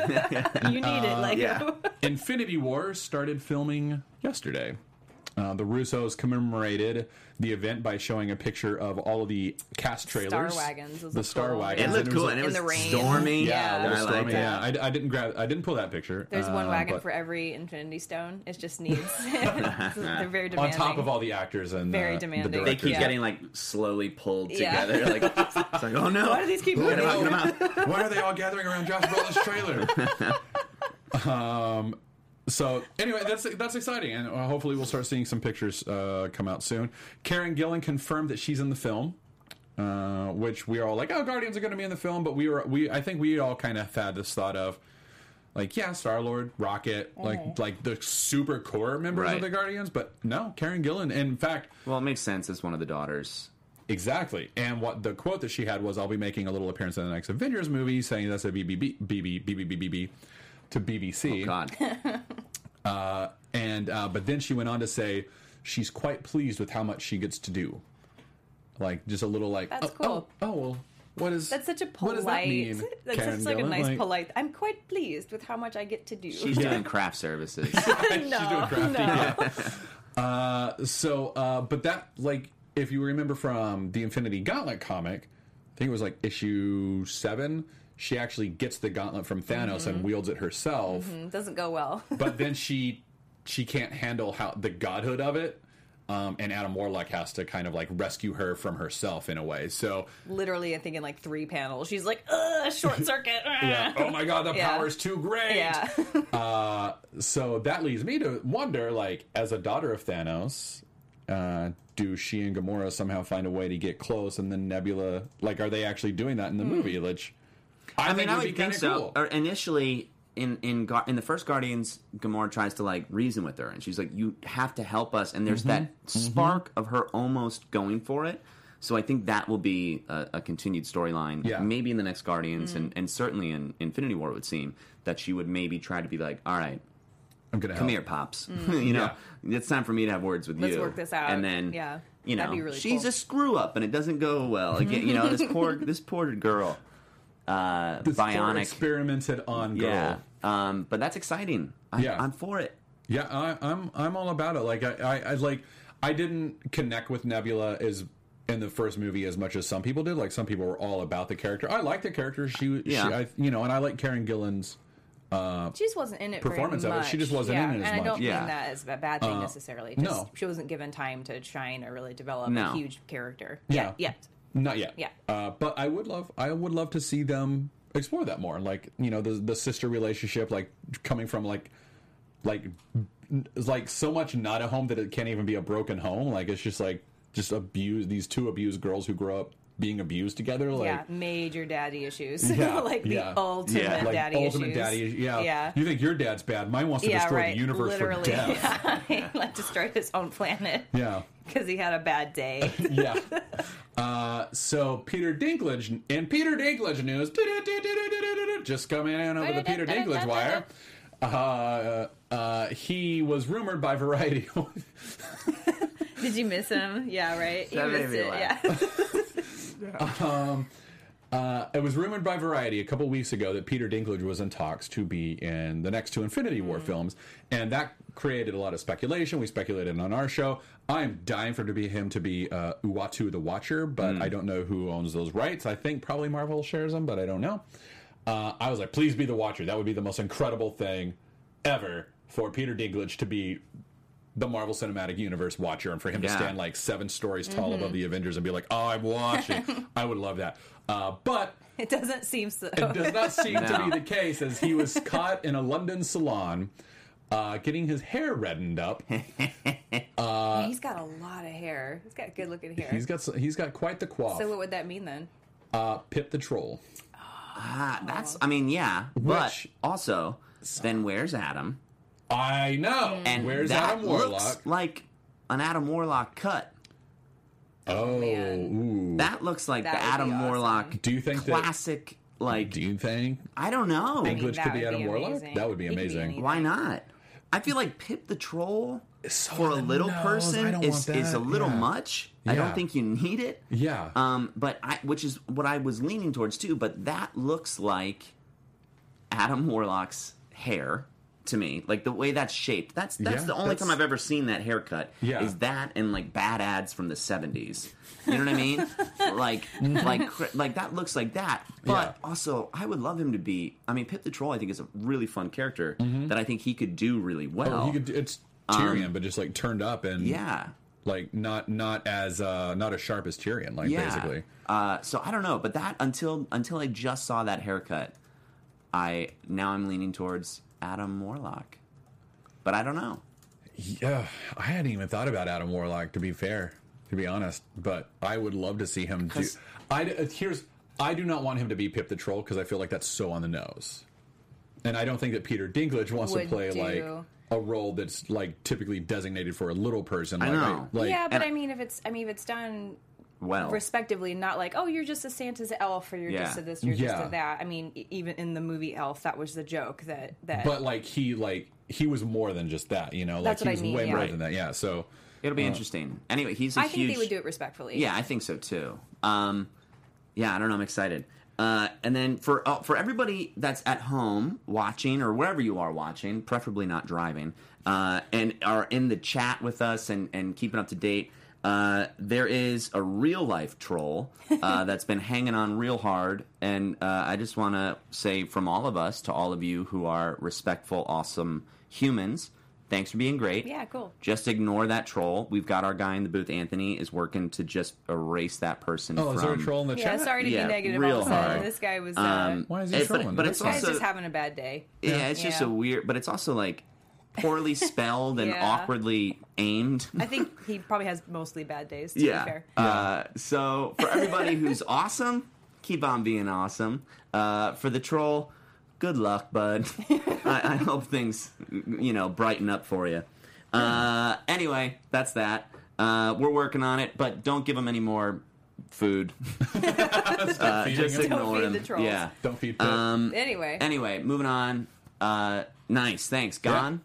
E: need it, Lego.
D: yeah.
B: Infinity War started filming yesterday. Uh, the Russos commemorated the event by showing a picture of all of the cast trailers.
E: wagons was
B: The Star
E: cool-
B: wagons.
D: It
B: and
D: looked
B: was
D: cool,
B: a-
D: and it
E: In
D: was
E: the rain.
D: stormy.
E: Yeah.
B: a little
D: I
B: stormy,
D: that.
B: yeah. I, I didn't grab. I didn't pull that picture.
E: There's one
B: uh,
E: wagon
B: but
E: for every Infinity Stone. It just needs. They're very demanding.
B: on top of all the actors and
E: Very
B: uh,
E: demanding.
B: The
D: They keep
E: Yeah.
D: getting like slowly pulled
E: Yeah.
D: together. Like it's like, oh no,
E: Why do these keep
D: We're
E: moving?
D: them out.
B: Why are they all gathering around Josh Brolin's trailer? um, so anyway, that's that's exciting, and uh, hopefully we'll start seeing some pictures uh, come out soon. Karen Gillan confirmed that she's in the film, uh, which we are all like, "Oh, Guardians are going to be in the film," but we were we I think we all kind of had this thought of. Like yeah, Star Lord, Rocket, like like the super core members of the Guardians, but no, Karen Gillan. In fact,
D: Well, it makes sense as one of the daughters.
B: Exactly. And what the quote that she had was, "I'll be making a little appearance in the next Avengers movie," saying that's a BBB, BB, BB, BBB to BBC.
D: Oh, God,
B: Uh, and uh, but then she went on to say she's quite pleased with how much she gets to do. Like just a little like,
E: That's
B: oh,
E: cool.
B: Oh, oh, well, what is
E: That's such a
B: what does that
E: polite.
B: mean,
E: That's
B: Karen
E: just like a nice
B: Like,
E: polite. I'm quite pleased with how much I get to do.
D: she's
B: Yeah.
D: doing craft services.
B: she's doing crafty. Uh, so, uh, but that like, if you remember from the Infinity Gauntlet comic, I think it was like issue seven. She actually gets the gauntlet from Thanos
E: Mm-hmm.
B: and wields it herself,
E: It doesn't go well.
B: but then she she can't handle how the godhood of it. Um, and Adam Warlock has to kind of like rescue her from herself in a way. So,
E: Literally, I think in like three panels, she's like, "Ugh, short circuit."
B: yeah. oh my god, the
E: Yeah.
B: power's too great.
E: yeah.
B: Uh, so that leads me to wonder, like, as a daughter of Thanos, uh, do she and Gamora somehow find a way to get close, and then Nebula, like, are they actually doing that in the movie? Which I,
D: I
B: think
D: mean, I
B: would
D: would
B: be
D: think so.
B: cool.
D: Or initially, in in in the first Guardians, Gamora tries to like reason with her, and she's like, "You have to help us." And there's that
B: Mm-hmm.
D: spark of her almost going for it. So I think that will be a, a continued storyline,
B: Yeah.
D: maybe in the next Guardians, and, and certainly in Infinity War. It would seem that she would maybe try to be like, "All right,
B: I'm gonna
D: come
B: help.
D: here, pops. you know, it's time for me to have words with
E: Mm. Let's
D: you.
E: work this out.
D: And then,
E: Yeah.
D: you know,
E: That'd be really
D: she's
E: cool.
D: a screw up, and it doesn't go well. Again, you know, this poor this poor girl, uh,
B: This poor
D: bionic.
B: experimented on girl.
D: Yeah, um, but that's exciting. I,
B: Yeah.
D: I'm for it.
B: Yeah, I, I'm I'm all about it. Like I, I, I like I didn't connect with Nebula as in the first movie as much as some people did. Like some people were all about the character. I like the character. She,
D: Yeah.
B: she I, you know, and I like Karen Gillan's.
E: Uh, She just wasn't in it
B: Performance
E: very
B: of it, she just wasn't
E: yeah.
B: in it as
E: and
B: much.
E: I don't
D: Yeah.
E: mean that as a bad thing necessarily. Just
B: no.
E: she wasn't given time to shine or really develop
D: No.
E: a huge character.
B: Yeah.
E: Yeah,
B: Not yet.
E: Yeah.
B: Uh, but I would love I would love to see them explore that more. Like, you know, the the sister relationship like coming from like like like so much not a home that it can't even be a broken home. Like it's just like just abuse these two abused girls who grow up being abused together like
E: yeah, major daddy issues.
B: Yeah,
E: like the
B: yeah.
E: ultimate
D: Yeah.
B: like
E: daddy
B: ultimate
E: issues.
B: daddy yeah.
E: yeah.
B: You think your dad's bad. Mine wants to
E: yeah,
B: destroy
E: right.
B: the universe
E: Literally,
B: for death.
E: yeah. like destroy his own planet
B: Yeah.
E: Because he had a bad day.
B: yeah. Uh, so Peter Dinklage and Peter Dinklage news just coming in over the Peter Dinklage wire. Uh, uh, he was rumored by Variety.
E: Did you miss him? Yeah, right. You
D: That made
E: missed
D: me
E: it.
D: laugh.
E: Yeah.
B: uh, it was rumored by Variety a couple weeks ago that Peter Dinklage was in talks to be in the next two Infinity War films, and that created a lot of speculation. We speculated on our show. I'm dying for it to be him to be uh, Uatu the Watcher, but I don't know who owns those rights. I think probably Marvel shares them, but I don't know. Uh, I was like, please be the Watcher. That would be the most incredible thing ever for Peter Dinklage to be the Marvel Cinematic Universe Watcher, and for him to stand like seven stories tall above the Avengers and be like, "Oh, I'm watching." I would love that. Uh, but
E: It doesn't seem so.
B: it does not seem to be the case, as he was caught in a London salon. Uh, getting his hair reddened up.
E: he's got a lot of hair. He's got good looking hair.
B: He's got he's got quite the coif.
E: so what would that mean then?
B: uh, Pip the troll.
D: Ah, that's. I mean, yeah, but
B: Which-
D: also, then where's Adam?
B: I know.
D: And
B: Where's
D: that
B: Adam Warlock?
D: looks like an Adam Warlock cut.
B: oh,
E: man.
B: ooh.
D: That looks like
E: That
D: the
E: would be
D: Adam
E: awesome.
D: Warlock.
B: Do you think that-
D: classic? like,
B: Do you think
D: I don't know.
E: I mean,
B: Dinklage
E: that
B: could be
E: would
B: Adam
E: be
B: Warlock?
E: amazing.
B: That would be
E: He could be
B: amazing.
E: anything.
D: Why not? I feel like Pip the Troll
B: So
D: for a little
B: I
D: person is, is a little
B: Yeah.
D: much. I don't think you need it.
B: Yeah.
D: Um, but I, which is what I was leaning towards too. But that looks like Adam Warlock's hair to me. Like the way that's shaped. That's that's
B: Yeah,
D: the only
B: that's-
D: time I've ever seen that haircut.
B: Yeah.
D: Is that and like bad ads from the seventies. You know what I mean? like like like that looks like that. But
B: Yeah.
D: also I would love him to be I mean Pip the Troll I think is a really fun character that I think he could do really well.
B: Oh, he could, it's Tyrion, but just like turned up and
D: Um, yeah.
B: like not not as uh not as sharp as Tyrion, like
D: yeah.
B: basically.
D: Uh, so I don't know, but that until until I just saw that haircut, I now I'm leaning towards Adam Warlock. But I don't know.
B: Yeah, I hadn't even thought about Adam Warlock to be fair, to be honest. But I would love to see him do. I uh, here's I do not want him to be Pip the Troll because I feel like that's so on the nose, and I don't think that Peter Dinklage wants to play
E: do.
B: like a role that's like typically designated for a little person.
D: I
B: like,
D: know.
B: like,
E: yeah, but I mean, if it's I mean, if it's done
D: Well,
E: respectively, not like oh, you're just a Santa's elf, or you're just
D: Yeah.
E: a this, you're just
B: Yeah.
E: a that. I mean, e- even in the movie Elf, that was the joke that that.
B: But like he like he was more than just that, you know. Like
E: That's
B: he
E: what I
B: was
E: mean,
B: way
E: yeah.
B: more than that. Yeah. So
D: it'll be interesting. Anyway, he's a
E: I think
D: huge.
E: they would do it respectfully.
D: Yeah, I think so too. Um, yeah, I don't know. I'm excited. Uh, and then for uh, for everybody that's at home watching or wherever you are watching, preferably not driving, uh, and are in the chat with us and, and keeping up to date, uh, there is a real life troll uh, that's been hanging on real hard. And uh, I just want to say from all of us to all of you who are respectful, awesome humans, thanks for being great.
E: Yeah, cool.
D: Just ignore that troll. We've got our guy in the booth, Anthony, is working to just erase that person.
B: oh,
D: from,
B: is there a troll in the
E: Yeah,
B: chat?
E: sorry to
D: Yeah,
E: be negative
D: real
E: all of sudden.
D: hard.
E: This guy was. Uh,
D: Um,
B: Why is he
D: it- but-
B: trolling?
D: But,
B: That's
D: it's
E: this guy's
D: also
E: just having a bad day.
D: yeah, it's just a weird. But it's also like poorly spelled and
E: Yeah.
D: awkwardly aimed.
E: I think he probably has mostly bad days. To
D: yeah.
E: be fair.
D: Uh, so for everybody who's awesome, keep on being awesome. Uh, for the troll, good luck, bud. I, I hope things you know brighten up for you. Uh, anyway, that's that. Uh, we're working on it, but don't give them any more food. uh,
B: feeding
D: just
B: him.
E: Don't
D: ignore
E: feed
D: them.
E: the trolls.
D: Yeah.
B: Don't feed Pip.
D: Um,
E: Anyway,
D: Anyway, moving on. Uh, nice, thanks. Gone.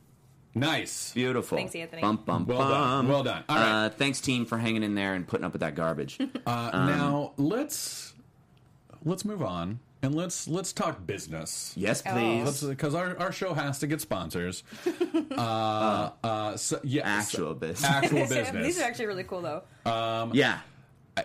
B: Nice.
D: Beautiful.
E: Thanks, Anthony.
D: Bum, bum,
B: Well done.
D: bum.
B: Well done. All right.
D: Uh, thanks, team, for hanging in there and putting up with that garbage.
B: Uh,
D: Um,
B: now let's let's move on and let's let's talk business.
D: yes,
E: Oh.
D: please.
B: because our, our show has to get sponsors. uh, uh, so, yes,
D: Actual business.
B: actual business.
E: These
B: business.
E: are actually really cool, though.
D: yeah.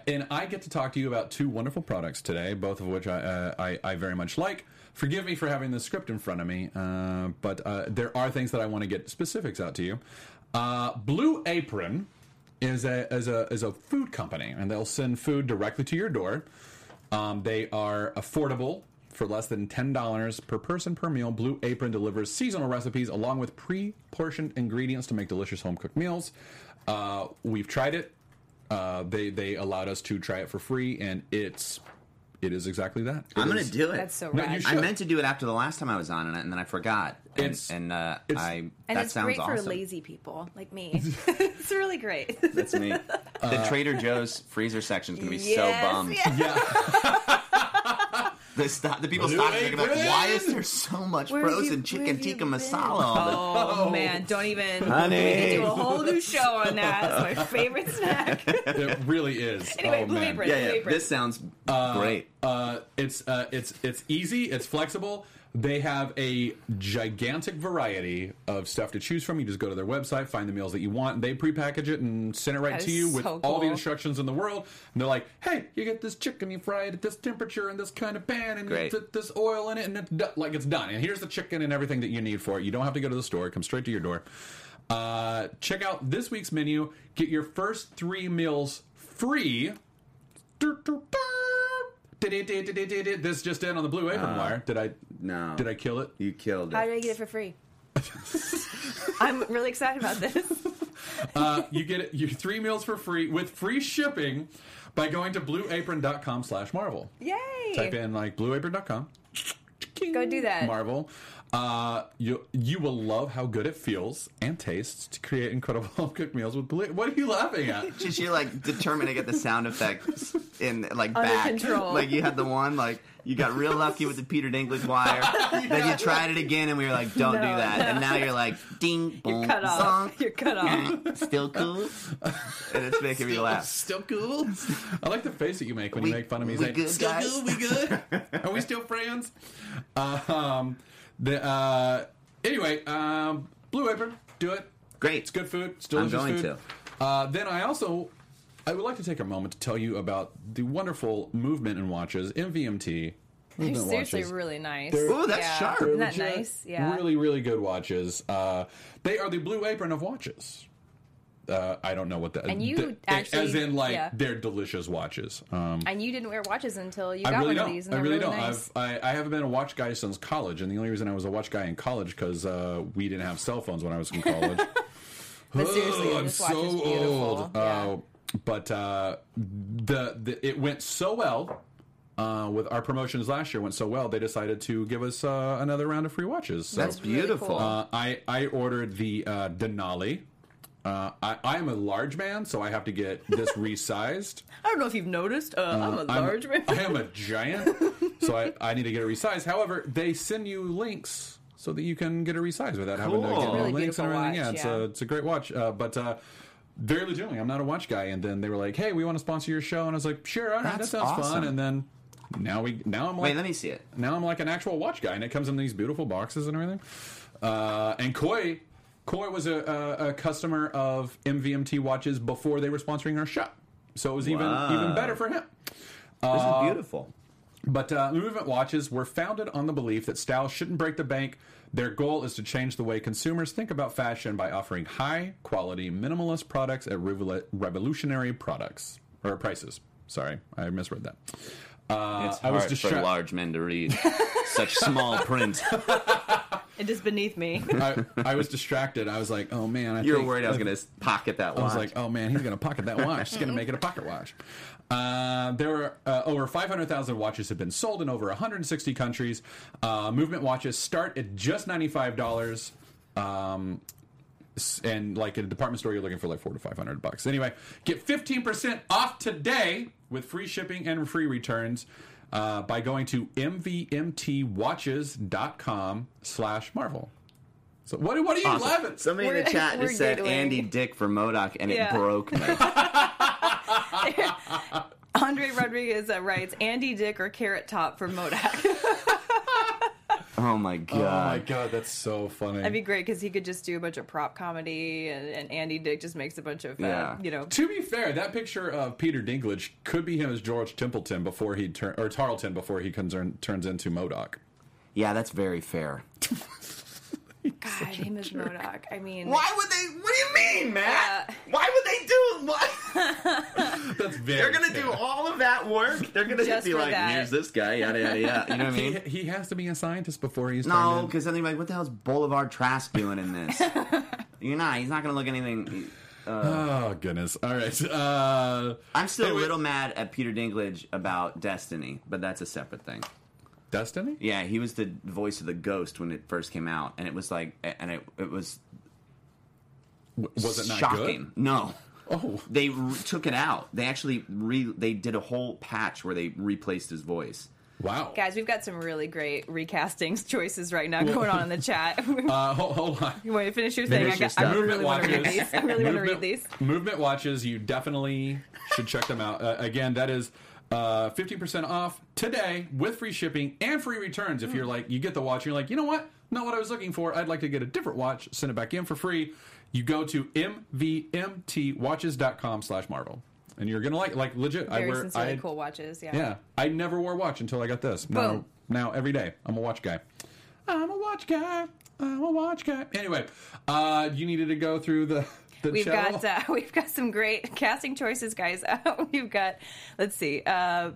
B: and I get to talk to you about two wonderful products today, both of which I uh, I, I very much like. Forgive me for having the script in front of me, uh, but uh, there are things that I want to get specifics out to you. Uh, Blue Apron is a is a is a food company, and they'll send food directly to your door. Um, they are affordable for less than ten dollars per person per meal. Blue Apron delivers seasonal recipes along with pre-portioned ingredients to make delicious home cooked meals. Uh, we've tried it. Uh, they they allowed us to try it for free, and it's it is exactly that. It
D: I'm going to do it.
E: That's so
B: No,
E: rad.
D: I meant to do it after the last time I was on it, and then I forgot. And,
B: It's-
D: and uh,
B: it's-
D: I
E: and
D: that
E: it's
D: sounds
E: great
D: awesome.
E: for lazy people like me. it's really great.
D: That's me. the Trader Joe's freezer section is going to be so bummed.
E: yeah.
B: Yeah,
D: The, sto- the people
B: Blue
D: stocking are like, why is there so much
E: Where have
D: frozen
E: you- where
D: chicken
E: have you
D: tikka masala? on
E: Oh, man, don't even.
D: Honey.
E: We could do a whole new show on that. It's my favorite snack.
B: it really is.
E: Anyway,
B: oh,
E: Blue
B: man.
E: Apron.
D: the- yeah, yeah.
E: Apron.
D: This sounds great.
B: Uh, it's uh, it's it's easy. It's flexible. They have a gigantic variety of stuff to choose from. You just go to their website, find the meals that you want, and they prepackage it and send it right
E: That
B: to
E: is
B: you with
E: so
B: all the instructions in the world. And they're like, "Hey, you get this chicken, you fry it at this temperature and this kind of pan, and
D: Great.
B: th- this oil in it, and it's do- like it's done. And here's the chicken and everything that you need for it. You don't have to go to the store; it comes straight to your door. Uh, check out this week's menu. Get your first three meals free. This just in on the Blue Apron wire. Did I?
D: Uh, no.
B: Did I kill it?
D: You killed it.
E: How
D: it.
E: do I get it for free? I'm really excited about this.
B: Uh, you get it, your three meals for free with free shipping by going to blueapron.com slash marvel.
E: Yay!
B: Type in like blueapron.com.
E: Go do that.
B: Marvel. Uh, you you will love how good it feels and tastes to create incredible home cooked meals with blue. What are you laughing at?
D: Just you're like determined to get the sound effects in like
E: Under
D: back.
E: control.
D: Like you had the one like you got real lucky with the Peter Dinklage wire. Then you tried it again and we were like, don't do that.
E: no.
D: And now you're like, ding, boom, you're
E: Cut off. You're cut off.
D: Still cool. And it's making me laugh.
B: Still cool. I like the face that you make when
D: We-
B: you make fun of me.
D: we
B: Saying,
D: good,
B: still
D: guys?"
B: cool, we good. Are we still friends? Um, the uh, anyway, um, Blue Apron, do it.
D: Great.
B: It's good food. It's
D: I'm going
B: food. Uh, then I also I would like to take a moment to tell you about the wonderful movement in watches, MVMT.
E: They're
B: movement
E: seriously
B: watches.
E: really nice.
D: Ooh, that's
E: yeah.
D: sharp.
E: Isn't that
B: Legit,
E: nice? Yeah.
B: Really, really good watches. Uh, they are the Blue Apron of watches. Uh, I don't know what that.
E: And you
B: th-
E: actually-
B: as in like
E: yeah.
B: they're delicious watches. Um,
E: And you didn't wear watches until you
B: I
E: got
B: really
E: one
B: don't.
E: of these. And
B: I really,
E: really
B: don't.
E: Nice.
B: I've, I, I haven't been a watch guy since college, and the only reason I was a watch guy in college because uh, we didn't have cell phones when I was in college.
E: But seriously,
B: I'm
E: this watch
B: so
E: is beautiful.
B: old.
E: Yeah.
B: Uh, but uh, the, the it went so well. Uh, with our promotions last year went so well, they decided to give us uh, another round of free watches. So,
D: That's beautiful.
B: uh, I I ordered the uh, Denali. Uh, I, I am a large man, so I have to get this resized.
E: I don't know if you've noticed. Uh, I'm a
B: I'm-
E: large man.
B: I am a giant, so I, I need to get it resized. However, they send you links so that you can get it resized without having to
D: Cool.
B: get
E: Really
B: links and
E: beautiful
B: everything.
E: watch,
B: yeah, it's
E: yeah.
B: a it's a great watch. Uh, but uh, very legitimately, I'm not a watch guy. And then they were like, "Hey, we want to sponsor your show," and I was like, "Sure, all right, that
D: That's
B: sounds fun." And then now we now I'm like
D: Wait, let me see it.
B: now I'm like an actual watch guy, and it comes in these beautiful boxes and everything. Uh, and Coy, Coy was a, a, a customer of MVMT watches before they were sponsoring our show, so it was even
D: Wow.
B: even better for him.
D: This is beautiful.
B: But uh, Movement watches were founded on the belief that style shouldn't break the bank. Their goal is to change the way consumers think about fashion by offering high quality, minimalist products at revolutionary products or prices. Sorry, I misread that. Uh,
D: It's
B: I was
D: hard for large men to read such small print.
E: It is beneath me.
B: I, I was distracted. I was like, "Oh man!" I
D: You were worried I was going to pocket that watch.
B: I was like, "Oh man, he's gonna pocket that watch. He's gonna make it a pocket watch." Uh, there were uh, over 500,000 watches have been sold in over 160 countries. Uh, movement watches start at just $95. Um, and like in a department store, you're looking for like four to five hundred bucks. Anyway, get 15% off today with free shipping and free returns uh, by going to mvmtwatches.com slash marvel. So what, what are you
D: Awesome.
B: laughing?
D: Somebody in the
E: We're-
D: chat
E: we're
D: just said
E: giggling.
D: Andy Dick for MODOK, and
E: Yeah.
D: it broke me.
E: Andre Rodriguez uh, writes Andy Dick or Carrot Top for MODOK.
D: oh my god!
B: Oh my
D: god!
B: god, that's so funny.
E: That'd be great because he could just do a bunch of prop comedy, and, and Andy Dick just makes a bunch of, uh,
D: Yeah.
E: you know,
B: to be fair, that picture of Peter Dinklage could be him as George Templeton before he turn or Tarleton before he concern, turns into MODOK.
D: Yeah, that's very fair.
E: God, him as MODOK. I mean,
D: Why would they? What do you mean, Matt?
E: Uh,
D: Why would they do what?
B: That's very.
D: They're gonna do all of that work. They're gonna
E: Just
D: be like,
E: that.
D: "Here's this guy, yada yada yada." You know what I mean?
B: he has to be a scientist before he's
D: No,
B: turned
D: because then they're like, "What the hell's Bolivar Trask doing in this?" You're not. He's not gonna look anything.
B: Oh goodness! All right. Uh,
D: I'm still
B: Anyway.
D: a little mad at Peter Dinklage about Destiny, but that's a separate thing.
B: Destiny.
D: Yeah, he was the voice of the Ghost when it first came out, and it was like, and it it was
B: W- Was it not
D: shocking.
B: good?
D: No,
B: Oh,
D: they re- took it out. They actually re they did a whole patch where they replaced his voice.
B: wow.
E: guys, we've got some really great recastings choices right now going on in the chat.
B: Uh, hold, hold on.
E: you want to finish your thing?
D: Finish
E: I,
D: your
E: got, I really want to read these. I really want to read
B: Movement-
E: these.
B: Movement watches. You definitely should check them out. Uh, again, that is uh, 15% off today with free shipping and free returns. If you're like, you get the watch and you're like, you know what? Not what I was looking for. I'd like to get a different watch. Send it back in for free. You go to mvmtwatches.com slash marvel. And you're going to like, like legit. I
E: Very
B: wear,
E: sincerely
B: I,
E: cool watches. Yeah.
B: Yeah. I never wore a watch until I got this. Now, now every day, I'm a watch guy. I'm a watch guy. I'm a watch guy. Anyway, uh, you needed to go through the. The
E: We've
B: channel?
E: got uh, we've got some great casting choices, guys. we've got let's see. Uh,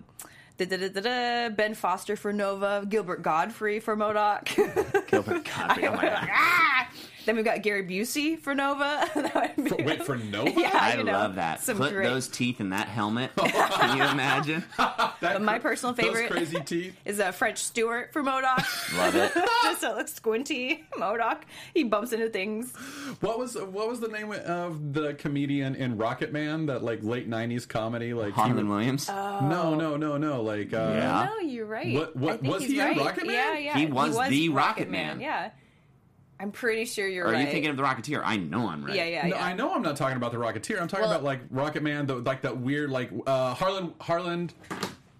E: da-da-da-da-da, Ben Foster for Nova, Gilbert Gottfried for MODOK.
D: Gilbert Gottfried. Oh my God.
E: Then we've got Gary Busey for Nova. That would be-
B: For- wait, for Nova?
E: Yeah,
D: I
E: you know,
D: love that.
E: Some
D: Put
E: great.
D: those teeth in that helmet. Can you imagine?
B: That
E: my
B: cra-
E: personal
B: those
E: favorite-
B: crazy teeth.
E: is a French Stewart for MODOK.
D: Love it.
E: Just a look squinty MODOK. He bumps into things.
B: What was what was the name of the comedian in Rocket Man? That like late '90s comedy, like he
D: Harland
B: would-
D: Williams.
B: No, no, no, no. Like uh,
D: Yeah.
E: No, you're right.
B: What- what- was
E: he's
B: he in. Rocket Man?
E: Yeah, yeah.
D: He was the Rocket Man.
E: Yeah. I'm pretty sure you're
D: Or are
E: right.
D: you thinking of the Rocketeer? I know I'm right.
E: Yeah, yeah,
B: No,
E: yeah.
B: I know I'm not talking about the Rocketeer. I'm talking
E: Well-
B: about like Rocket Man, the, like that weird like uh, Harland Harland.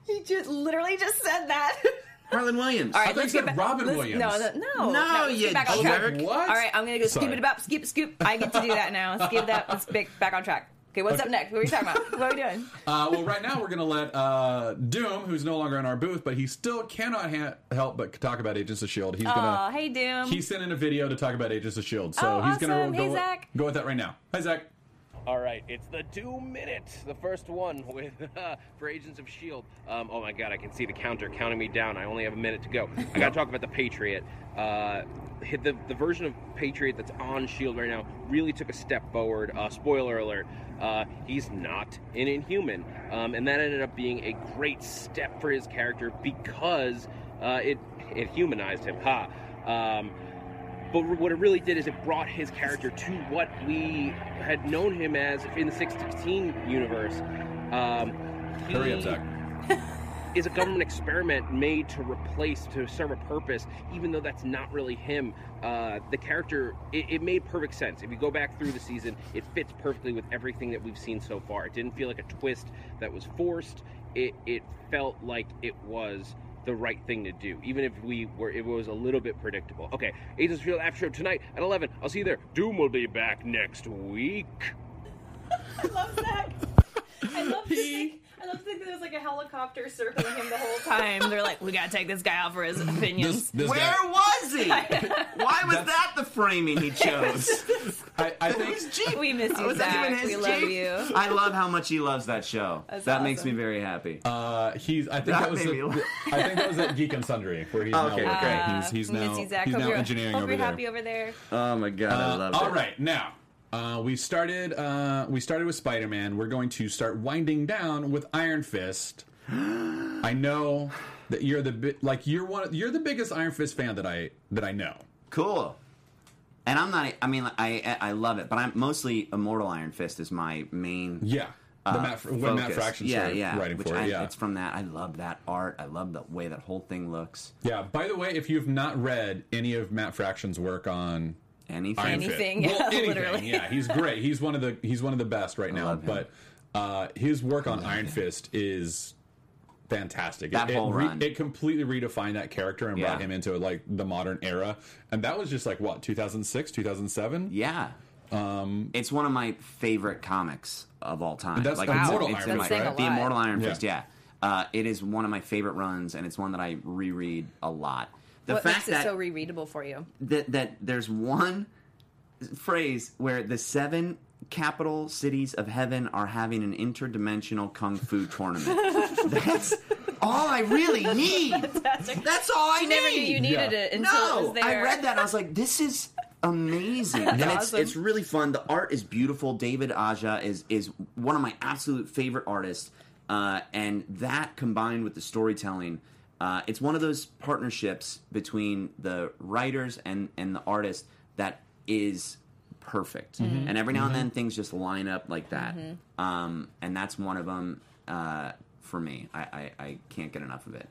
E: He just literally just said that.
D: Harland Williams.
E: All
B: I thought
E: let's
B: you
E: get
B: said
E: back.
B: Robin
E: let's-
B: Williams.
E: No, no, no.
D: No,
E: let's
D: you
E: back on
B: jerk.
E: track.
B: What?
E: All right, I'm gonna go scoop it up, scoop, scoop. I get to do that now. Scoop that. Let's pick back on track. Okay, what's up next? What are we talking about? What are we doing?
B: Uh, well, right now we're going to let uh, Doom, who's no longer in our booth, but he still cannot ha- help but talk about Agents of Shield. He's
E: Oh,
B: gonna Oh,
E: hey Doom.
B: he sent in a video to talk about Agents of Shield, so
E: Oh,
B: he's gonna
E: awesome.
B: go,
E: Hey, Zach.
B: go with that right now. Hi, Zach.
G: All right, it's the two Minute, the first one with for Agents of Shield. Um, oh my God, I can see the counter counting me down. I only have a minute to go. I got to talk about the Patriot. Uh, the the version of Patriot that's on Shield right now really took a step forward. Uh, spoiler alert: uh, he's not an Inhuman, um, and that ended up being a great step for his character because uh, it it humanized him. Ha. Um, but what it really did is it brought his character to what we had known him as in the 616 universe. Um, he
B: Hurry up, Zach.
G: is a government experiment made to replace, to serve a purpose, even though that's not really him. Uh, the character, it, it made perfect sense. If you go back through the season, it fits perfectly with everything that we've seen so far. It didn't feel like a twist that was forced. It, it felt like it was the right thing to do, even if we were it was a little bit predictable. Okay, Agents of Shield after show tonight at eleven. I'll see you there. Doom will be back next week.
E: I love Zach. I love to think. I love to think that there's like a helicopter circling him the whole time. They're like, we gotta take this guy out for his opinions.
B: This, this
D: Where
B: guy,
D: was he? Why was that the framing he chose?
B: I, I think
D: Jeep.
E: We miss you,
D: Was that even
E: Zach.
D: his
E: We love
D: Jeep?
E: you.
D: I love how much he loves that show.
E: That's
D: that makes me
E: awesome.
D: very happy.
B: uh, he's. I think
D: That
B: that, was.
D: made me
B: the-
D: laugh.
B: I think that was at Geek and Sundry where he's
D: Okay,
B: now working.
D: great.
B: He's he's
E: we
B: now
E: miss you, Zach.
B: he's
E: hope
B: now
E: you're,
B: engineering
E: hope
B: over
E: you're
B: there.
E: happy over there.
D: oh my god, I
B: Uh,
D: love it.
B: right, now uh, we started. Uh, we started with Spider Man. We're going to start winding down with Iron Fist. I know that you're the bi- like you're one. You're the biggest Iron Fist fan that I that I know.
D: Cool. And I'm not. I mean, I I love it, but I'm mostly Immortal Iron Fist is my main.
B: Yeah, the
D: uh,
B: Matt, when Matt. Fraction
D: yeah,
B: started
D: yeah,
B: writing
D: which
B: for
D: I,
B: it. Yeah,
D: it's from that. I love that art. I love the way that whole thing looks.
B: yeah. By the way, if you've not read any of Matt Fraction's work on
D: Anything.
B: Iron
E: Anything,
B: Fist, well,
E: yeah,
B: anything,
E: literally.
B: yeah, he's great. He's one of the he's one of the best right now. But uh, his work on Iron Fist is fantastic.
D: That
B: it,
D: whole
B: it, re-
D: run.
B: it completely redefined that character and brought him into like the modern era. And that was just like what 2006, 2007.
D: Yeah. Um, it's one of my favorite comics of all time.
B: That's
D: like
B: Immortal
D: it's, it's
B: Iron
D: in
B: Fist,
D: my,
B: right?
D: the
E: Saying a lot.
D: Immortal Iron
B: Yeah.
D: Fist. Yeah, uh, it is one of my favorite runs, and it's one that I reread a lot. The
E: what
D: fact
E: makes it so rereadable for you?
D: that that there's one phrase where the seven capital cities of heaven are having an interdimensional kung fu tournament. That's all I really need. That's all I
E: You
D: need.
E: never knew you needed
B: Yeah.
E: it until it
D: No,
E: was there.
D: I read that. and I was like, this is amazing, and it's
E: awesome.
D: it's really fun. The art is beautiful. David Aja is is one of my absolute favorite artists, uh, and that combined with the storytelling, uh, it's one of those partnerships between the writers and and the artist that is perfect.
E: Mm-hmm.
D: And every now and then things just line up like that, um, and that's one of them uh, for me. I, I I can't get enough of it.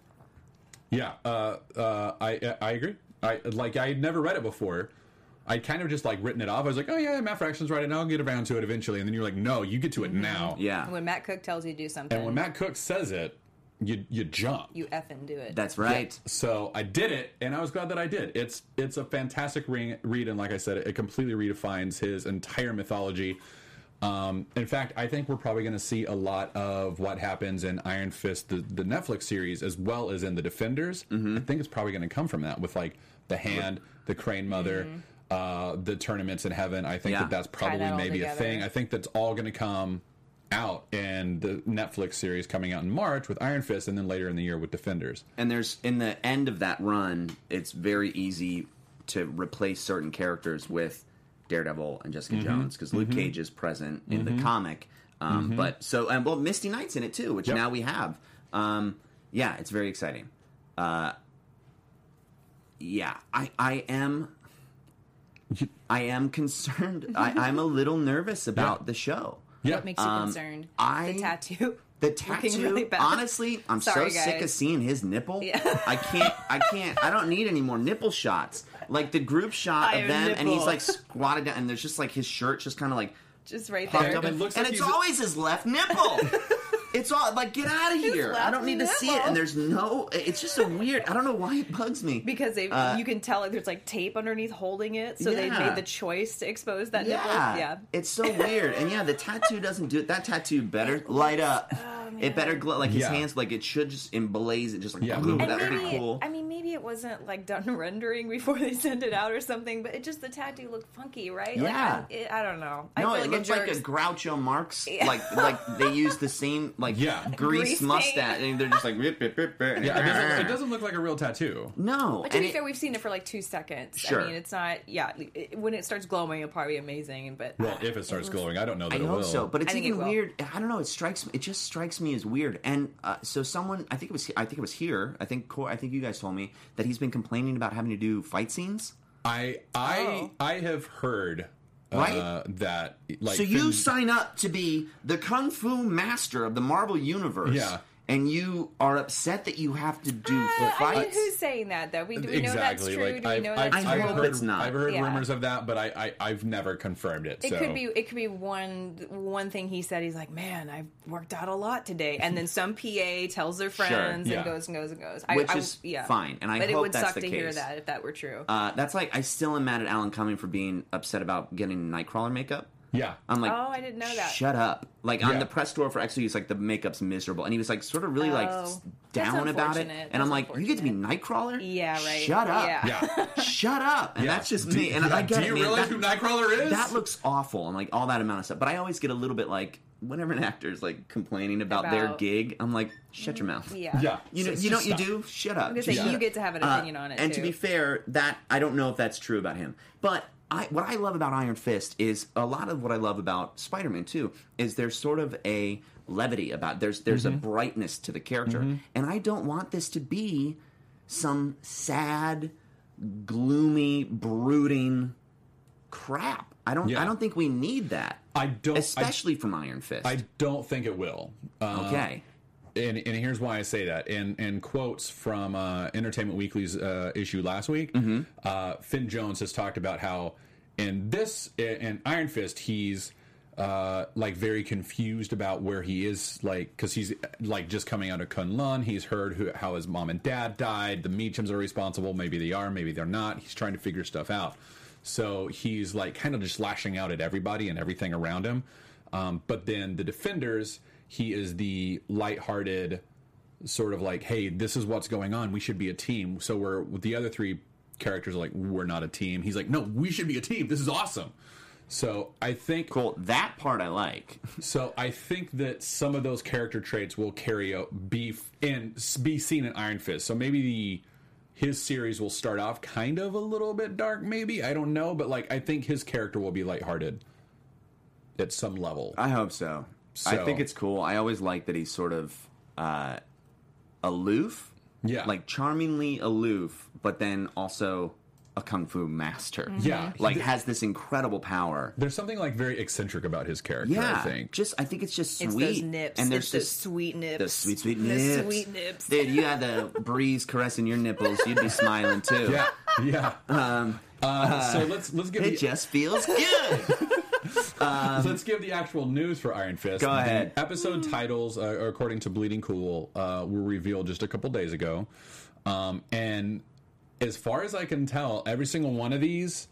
B: Yeah, uh, uh, I I agree. I like I had never read it before. I kind of just like written it off. I was like, oh yeah, Matt Fraction's right, writing. I'll get around to it eventually. And then you're like, no, you get to it now.
D: Yeah,
E: when Matt Cook tells you to do something,
B: And when Matt Cook says it, you you jump.
E: you effing do it.
D: that's right.
B: So I did it, and I was glad that I did. It's it's a fantastic re- read, and like I said, it completely redefines his entire mythology. Um, in fact, I think we're probably going to see a lot of what happens in Iron Fist, the, the Netflix series, as well as in the Defenders. I think it's probably going to come from that with like the Hand, the Crane Mother, uh, the tournaments in heaven. I think
D: Yeah.
B: that that's probably
E: that all
B: maybe a thing. I think that's all going to come out in the Netflix series coming out in March with Iron Fist, and then later in the year with Defenders.
D: and there's in the end of that run, it's very easy to replace certain characters with Daredevil and Jessica
B: Mm-hmm.
D: Jones because Luke Cage is present in the comic. Um, But so and well, Misty Knight's in it too, which
B: Yep.
D: now we have. Um, yeah, it's very exciting. Uh, yeah, I I am. I am concerned. I, I'm a little nervous about
B: Yeah.
D: the show.
B: Yeah,
E: what makes you
D: um,
E: concerned?
D: I-
E: the tattoo.
D: The
E: Looking
D: tattoo,
E: really bad.
D: honestly, I'm
E: Sorry,
D: so sick of seeing his nipple.
E: Yeah.
D: I can't, I can't, I don't need any more nipple shots. Like the group shot
E: I
D: of
E: have
D: them, and he's like squatted down, and there's just like his shirt just kind of like
E: Just right there.
D: up,
B: It
D: and,
B: looks
D: and
B: like
D: it's
B: he's-
D: always his left nipple. It's all like get out of here. I don't need to see it. And there's no. It's just a weird. I don't know why it bugs me.
E: because they,
D: Uh,
E: you can tell like, there's like tape underneath holding it, so they made the choice to expose that nipple.
D: yeah,
E: Yeah,
D: it's so weird. And yeah, the tattoo doesn't do it. That tattoo better light up. Oh, it better glow. Like his
B: Yeah.
D: hands, like it should just emblaze it. Just like
B: Yeah.
D: boom,
B: And
D: that would
E: maybe,
D: be cool.
E: I mean, maybe it wasn't like done rendering before they sent it out or something, but it just the tattoo looked funky, right? Like,
D: Yeah.
E: I, it, I don't know. I
D: no,
E: feel
D: it
E: like
D: looks like a
E: jerk's-
D: Groucho Marx.
E: Yeah.
D: Like like they use the same like
B: Yeah.
D: grease,
E: Grease
D: mustache, and they're just like rip, rip, rip, rip,
B: Yeah, it doesn't, it doesn't look like a real tattoo.
D: No,
E: But to
D: and
E: be
D: it-
E: fair, we've seen it for like two seconds.
D: Sure.
E: I mean, it's not. Yeah, it, when it starts glowing, it'll probably be amazing. But
B: Well, if it starts glowing, I don't know that
D: I
B: it
D: hope
B: will.
D: so, but it's
E: I think
D: even
E: it will.
D: weird. I don't know. It strikes me. It just strikes me as weird. And uh, so someone, I think it was, I think it was here. I think, I think you guys told me that he's been complaining about having to do fight scenes.
B: I I
E: Oh.
B: I have heard uh,
D: Right?
B: that like
D: so you
B: Finn-
D: sign up to be the kung fu master of the Marvel universe,
B: Yeah.
D: And you are upset that you have to do
E: Uh, I mean,
D: fights.
E: who's saying that though? We, do we know that's true?
B: like
E: do we
B: I've,
E: know
B: I've,
E: that's
D: I
B: I've
E: true?
D: hope
B: heard
D: it's not.
B: I've heard
E: Yeah.
B: rumors of that, but I, I I've never confirmed it.
E: It
B: so.
E: could be. It could be one one thing he said. He's like, "Man, I've worked out a lot today," and then some PA tells their friends
B: yeah.
E: and goes and goes and goes.
D: Which
E: I, I,
D: is
E: yeah.
D: fine, and I
E: but it would
D: that's
E: suck
D: the
E: to hear that if that were true.
D: Uh, that's like I still am mad at Alan Cumming for being upset about getting Nightcrawler makeup.
B: Yeah.
D: I'm like,
E: Oh, I didn't know that.
D: Shut up! Like
B: Yeah.
D: on the press tour for X, he's like the makeup's miserable, and he was like sort of really like
E: Oh.
D: s- down about it.
E: unfortunate.
D: And I'm like, you get to be Nightcrawler?
E: Yeah, right.
D: Shut up!
E: Yeah.
B: Yeah.
D: Shut up! And
B: Yeah.
D: that's just
B: Do-
D: me. And
B: yeah,
D: I get
B: do
D: it,
B: you
D: man.
B: realize
D: that,
B: who Nightcrawler is?
D: That looks awful, and like all that amount of stuff. But I always get a little bit like whenever an actor is like complaining about, their gig, I'm like, shut your mouth.
E: yeah.
B: Yeah.
D: You know,
B: Just-
D: you know what you do? Shut up.
E: Say
B: Yeah.
E: you get to have an
D: Uh,
E: opinion on it.
D: And
E: too.
D: to be fair, that I don't know if that's true about him. But I, what I love about Iron Fist is a lot of what I love about Spider-Man too is there's sort of a levity about there's there's
B: Mm-hmm.
D: a brightness to the character, and I don't want this to be some sad, gloomy, brooding crap. I don't.
B: Yeah.
D: I don't think we need that,
B: I don't. I-
D: especially from Iron Fist.
B: I don't think it will. Uh,
D: okay.
B: And, and here's why I say that. In in quotes from uh, Entertainment Weekly's uh, issue last week,
D: Mm-hmm.
B: uh, Finn Jones has talked about how in this in Iron Fist he's uh, like very confused about where he is, like because he's like just coming out of Kunlun. He's heard who, how his mom and dad died. The Meachums are responsible. Maybe they are. Maybe they're not. He's trying to figure stuff out. So he's like kind of just lashing out at everybody and everything around him. Um, but then the defenders, he is the lighthearted, sort of like, hey, this is what's going on. We should be a team. So we're with the other three characters are like, we're not a team. He's like, no, we should be a team. This is awesome. So I think
D: Cool. That part I like.
B: so I think that some of those character traits will carry out be and be seen in Iron Fist. So maybe the his series will start off kind of a little bit dark. Maybe I don't know, but like I think his character will be lighthearted at some level.
D: I hope so. I think it's cool. I always like that he's sort of uh, aloof.
B: Yeah.
D: Like charmingly aloof, but then also a kung fu master.
B: Yeah.
D: Like has this incredible power.
B: There's something like very eccentric about his character.
D: Yeah.
B: I think.
D: Just I think it's just
E: It's
D: sweet.
E: those nips.
D: And there's
E: it's the sweet nips.
D: the sweet sweet
E: The
D: nips.
E: sweet nips.
D: Dude, you had the breeze caressing your nipples, you'd be smiling too.
B: yeah, yeah.
D: Um,
B: Uh, so let's let's give
D: it
B: the,
D: just feels good.
B: let's give the actual news for Iron Fist.
D: Go
B: The
D: ahead.
B: episode titles, uh, according to Bleeding Cool, uh, were revealed just a couple days ago, um, and as far as I can tell, every single one of these,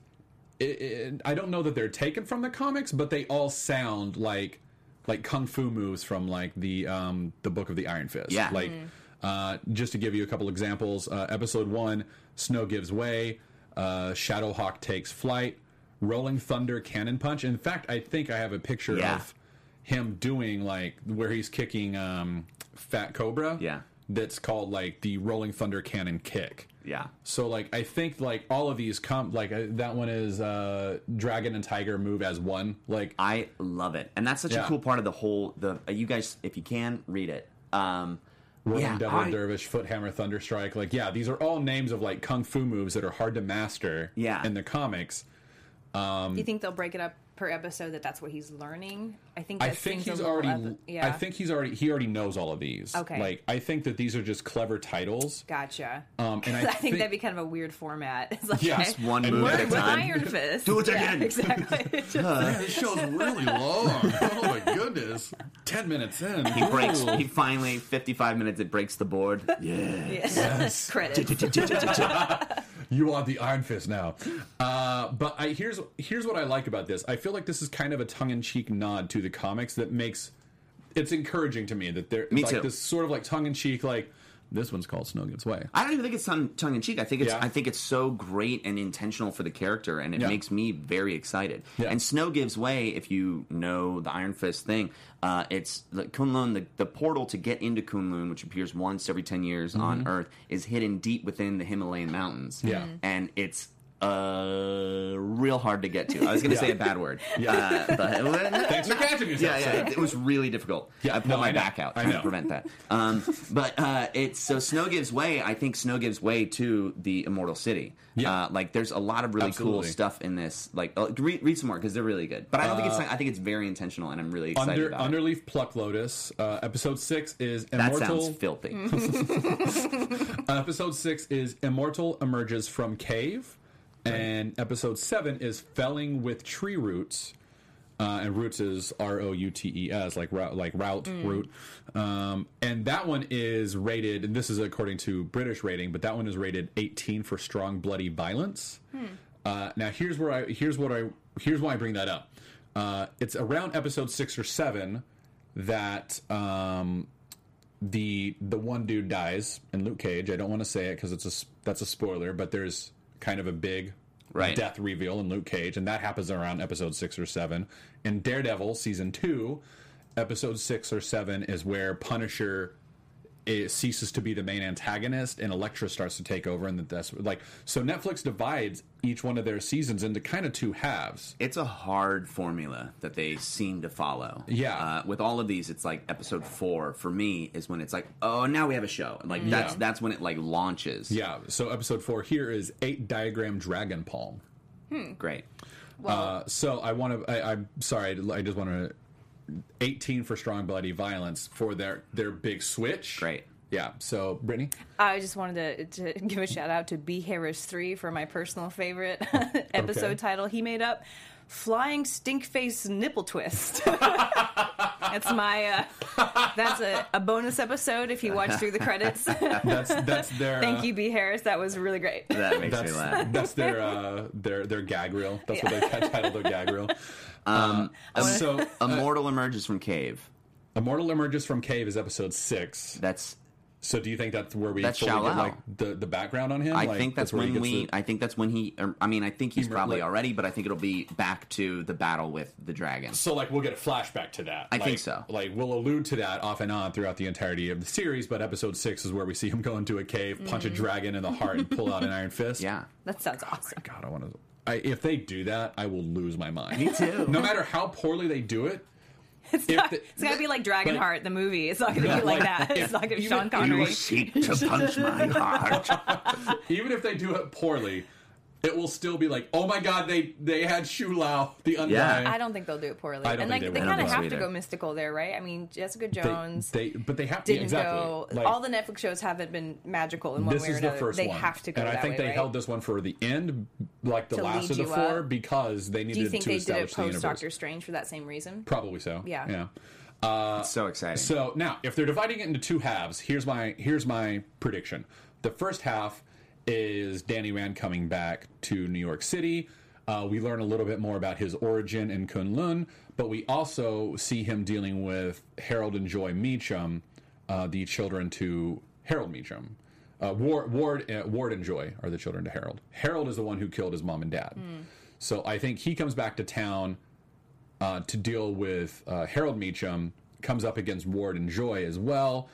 B: it, it, I don't know that they're taken from the comics, but they all sound like like kung fu moves from like the um, the Book of the Iron Fist.
D: Yeah.
B: like. Uh, just to give you a couple examples, uh, episode one, Snow gives way, uh, Shadowhawk takes flight, Rolling Thunder cannon punch. In fact, I think I have a picture
D: Yeah.
B: of him doing like where he's kicking um, Fat Cobra.
D: Yeah.
B: that's called like the Rolling Thunder cannon kick.
D: yeah.
B: So like I think like all of these come like uh, that one is uh, Dragon and Tiger move as one. Like
D: I love it, and that's such
B: Yeah.
D: a cool part of the whole. The uh, you guys, if you can read it, um,
B: Rolling
D: yeah,
B: Devil
D: I-
B: Dervish, Foot Hammer, Thunder Strike. Like, yeah, these are all names of like kung fu moves that are hard to master
D: Yeah.
B: in the comics.
E: Um, Do you think they'll break it up per episode that that's what he's learning? I think
B: I think he's already.
E: epi- yeah.
B: I think he's already. He already knows all of these.
E: Okay.
B: Like I think that these are just clever titles.
E: Gotcha.
B: Um, and I
E: I, think,
B: think-
E: that'd be kind of a weird format. It's like
B: Yeah,
E: okay,
D: one
B: And
D: move at a
E: with
D: time.
E: Iron Fist.
D: Do it
E: Yeah,
D: again.
E: exactly. Just-
B: Man, this show's really long. oh my goodness. Ten minutes in.
D: He breaks. He finally, fifty-five minutes. It breaks the board. Yeah.
E: yes. Credits.
B: You are the Iron Fist now. Uh, but I, here's here's what I like about this. I feel like this is kind of a tongue in cheek nod to the comics that makes it's encouraging to me that they're
D: Me
B: like
D: too.
B: this sort of like tongue in cheek like this one's called Snow Gives Way.
D: I don't even think it's tongue, tongue in cheek. I think it's
B: Yeah.
D: I think it's so great and intentional for the character, and it
B: Yeah.
D: makes me very excited.
B: Yeah.
D: And Snow gives way. If you know the Iron Fist thing, uh, it's the Kunlun. The, the portal to get into Kunlun, which appears once every ten years on Earth, is hidden deep within the Himalayan mountains.
B: Mm-hmm. Yeah.
D: And it's. Uh, real hard to get to. I was going to say a bad word.
B: Yeah.
D: Uh, but,
B: Thanks for catching yourself.
D: yeah, yeah,
B: sir.
D: it was really difficult.
B: Yeah,
D: I pulled
B: no,
D: my
B: I
D: back out
B: I
D: trying
B: know.
D: to prevent that. Um, but uh, it's so Snow gives way. I think Snow gives way to the Immortal City.
B: Yeah.
D: uh, like there's a lot of really
B: Absolutely.
D: cool stuff in this. Like, uh, read, read some more because they're really good. But I don't think it's. I think it's very intentional, and I'm really excited
B: Under,
D: about it.
B: Underleaf Pluck Lotus. Uh, episode six is
D: That
B: Immortal.
D: sounds filthy.
B: episode six is Immortal emerges from cave, and episode seven is Felling with tree roots. Uh, and roots is R O U T E S, like route, like route root. Um, and that one is rated, and this is according to British rating, but that one is rated 18 for strong bloody violence. Uh, now here's where I here's what I here's why I bring that up. Uh, it's around episode six or seven that um, the the one dude dies in Luke Cage. I don't want to say it because it's a that's a spoiler, but there's kind of a big
D: Right.
B: death reveal in Luke Cage, and that happens around episode six or seven. In Daredevil season two, episode six or seven is where Punisher it ceases to be the main antagonist and Elektra starts to take over and that's like so Netflix divides each one of their seasons into kind of two halves.
D: It's a hard formula that they seem to follow.
B: Yeah.
D: Uh, with all of these, it's like episode four for me is when it's like, oh, now we have a show. And like that's
B: Yeah.
D: that's when it like launches.
B: Yeah, so episode 4 here is 8 diagram dragon palm.
D: Great.
B: Uh, so I want to. I'm sorry. I just want to. 18 for strong bloody violence for their their big switch.
D: Great.
B: Yeah. So Brittany.
E: I just wanted to, to give a shout out to B Harris three for my personal favorite episode
B: Okay.
E: title he made up, "Flying Stink Face Nipple Twist." that's my uh, that's a, a bonus episode if you watch through the credits.
B: That's that's their.
E: Thank
B: uh,
E: you, B Harris. That was really great.
D: That makes
B: That's
D: me laugh.
B: that's their uh, their their gag reel. That's what they titled their gag reel.
D: Um,
B: Uh, so
D: Immortal emerges from cave.
B: Immortal emerges from cave is episode six.
D: That's
B: So do you think that's where we
D: That's
B: fully
D: Shao
B: get, like the the background on him?
D: I
B: Like,
D: think that's,
B: where he
D: when we.
B: the-
D: I think that's when he. or, I mean, I think he's
B: He-
D: probably
B: like-
D: already, but I think it'll be back to the battle with the dragon.
B: So like we'll get a flashback to that.
D: I
B: Like-
D: think so.
B: Like we'll allude to that off and on throughout the entirety of the series, but episode six is where we see him go into a cave, punch a mm. dragon in the heart, and pull out an iron fist.
D: Yeah.
E: That sounds awesome.
B: God, I want to. I, if they do that, I will lose my mind.
D: Me too.
B: No matter how poorly they do it,
E: It's,
B: If
E: not,
B: the-
E: it's gotta be like Dragonheart, the movie. It's not gonna
B: Yeah,
E: be like,
B: like,
E: that.
B: if-
E: It's not gonna be
B: even-
E: Sean Connery.
D: You seek to punch my heart.
B: even if they do it poorly, it will still be like, oh my god, they they had Shu Lao, the undying. Yeah.
E: I don't think they'll do it poorly.
B: I don't
E: and
B: think
E: like
B: they
E: they, kind of have
D: think
E: to go mystical there, right? I mean, Jessica Jones
B: they, but they have yeah, exactly.
E: go.
B: Like,
E: all the Netflix shows haven't been magical in one
B: this
E: way or
B: is the
E: another.
B: first
E: they
B: one,
E: have to go
B: and I think
E: way,
B: they
E: right?
B: held this one for the end, like the
E: To
B: last
E: lead
B: of the four,
E: up?
B: because they needed
E: Do you think
B: to
E: they did it post. Doctor Strange for that same reason?
B: Probably so.
E: Yeah.
B: Yeah.
D: It's so uh, exciting.
B: So now, if they're dividing it into two halves, here's my here's my prediction. The first half is Danny Rand coming back to New York City. Uh, we learn a little bit more about his origin in Kunlun, but we also see him dealing with Harold and Joy Meachum, uh, the children to Harold Meachum. Uh, Ward, Ward, uh, Ward and Joy are the children to Harold. Harold is the one who killed his mom and dad. So I think he comes back to town uh, to deal with uh, Harold Meachum, comes up against Ward and Joy as well.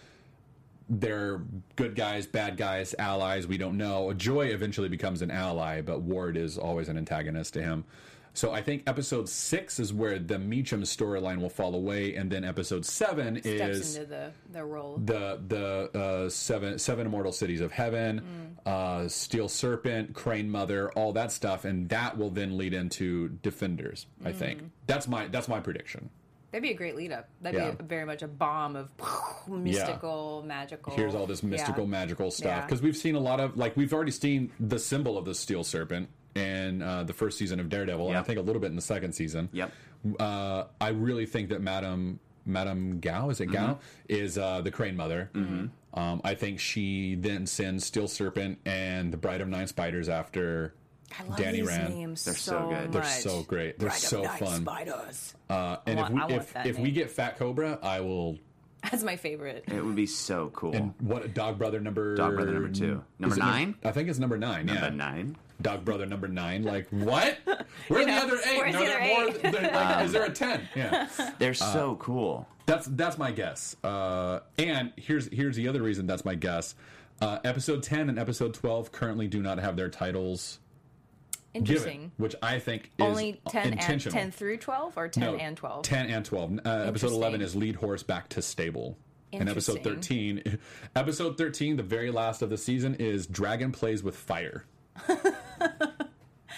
B: They're good guys, bad guys, allies. We don't know. Joy eventually becomes an ally, but Ward is always an antagonist to him. So I think episode six is where the Meachum storyline will fall away, and then episode seven
E: Steps
B: is
E: into the the role.
B: the the uh, seven seven immortal cities of heaven, uh, Steel Serpent, Crane Mother, all that stuff, and that will then lead into Defenders. I think that's my that's my prediction.
E: That'd be a great lead up. That'd
B: Yeah.
E: be a, very much a bomb of mystical, magical.
B: Here's all this mystical,
E: Yeah.
B: magical stuff
E: Yeah.
B: because we've seen a lot of like we've already seen the symbol of the Steel Serpent in uh, the first season of Daredevil, and I think a little bit in the second season.
D: Yep.
B: Uh, I really think that Madame Madame Gao is it Gao
D: Mm-hmm.
B: is uh, the Crane Mother. Um, I think she then sends Steel Serpent and the Bride of Nine Spiders after
E: I love
B: Danny
E: these
B: Rand.
E: names
D: They're so
E: so
D: good.
B: They're
E: much.
B: so great. They're
E: Bride of
B: so
E: Night
B: fun.
E: Spiders.
B: Uh, and
E: I want-
B: if
E: I
B: we
E: want
B: if,
E: that
B: if we get Fat Cobra, I will.
E: That's my favorite.
D: It would be so cool.
B: And what Dog Brother number?
D: Dog Brother number two. Number
B: is it
D: nine?
B: I think it's number nine.
D: Number
B: yeah,
D: nine.
B: Dog Brother number nine. Like what? Where are the
E: know,
B: other eight?
E: where's
B: Are
E: the
B: there
E: other
B: more?
E: eight?
B: there- like, is there a ten? Yeah,
D: They're so cool.
B: that's that's my guess. Uh, and here's here's the other reason that's my guess. Uh, episode ten and episode twelve currently do not have their titles
E: Interesting.
B: given, which I think is
E: Only 10 and 10 through 12 or 10
B: No,
E: and 12?
B: 10 and 12. Uh, episode 11 is lead horse back to stable. And episode 13, episode 13, the very last of the season, is Dragon Plays with Fire.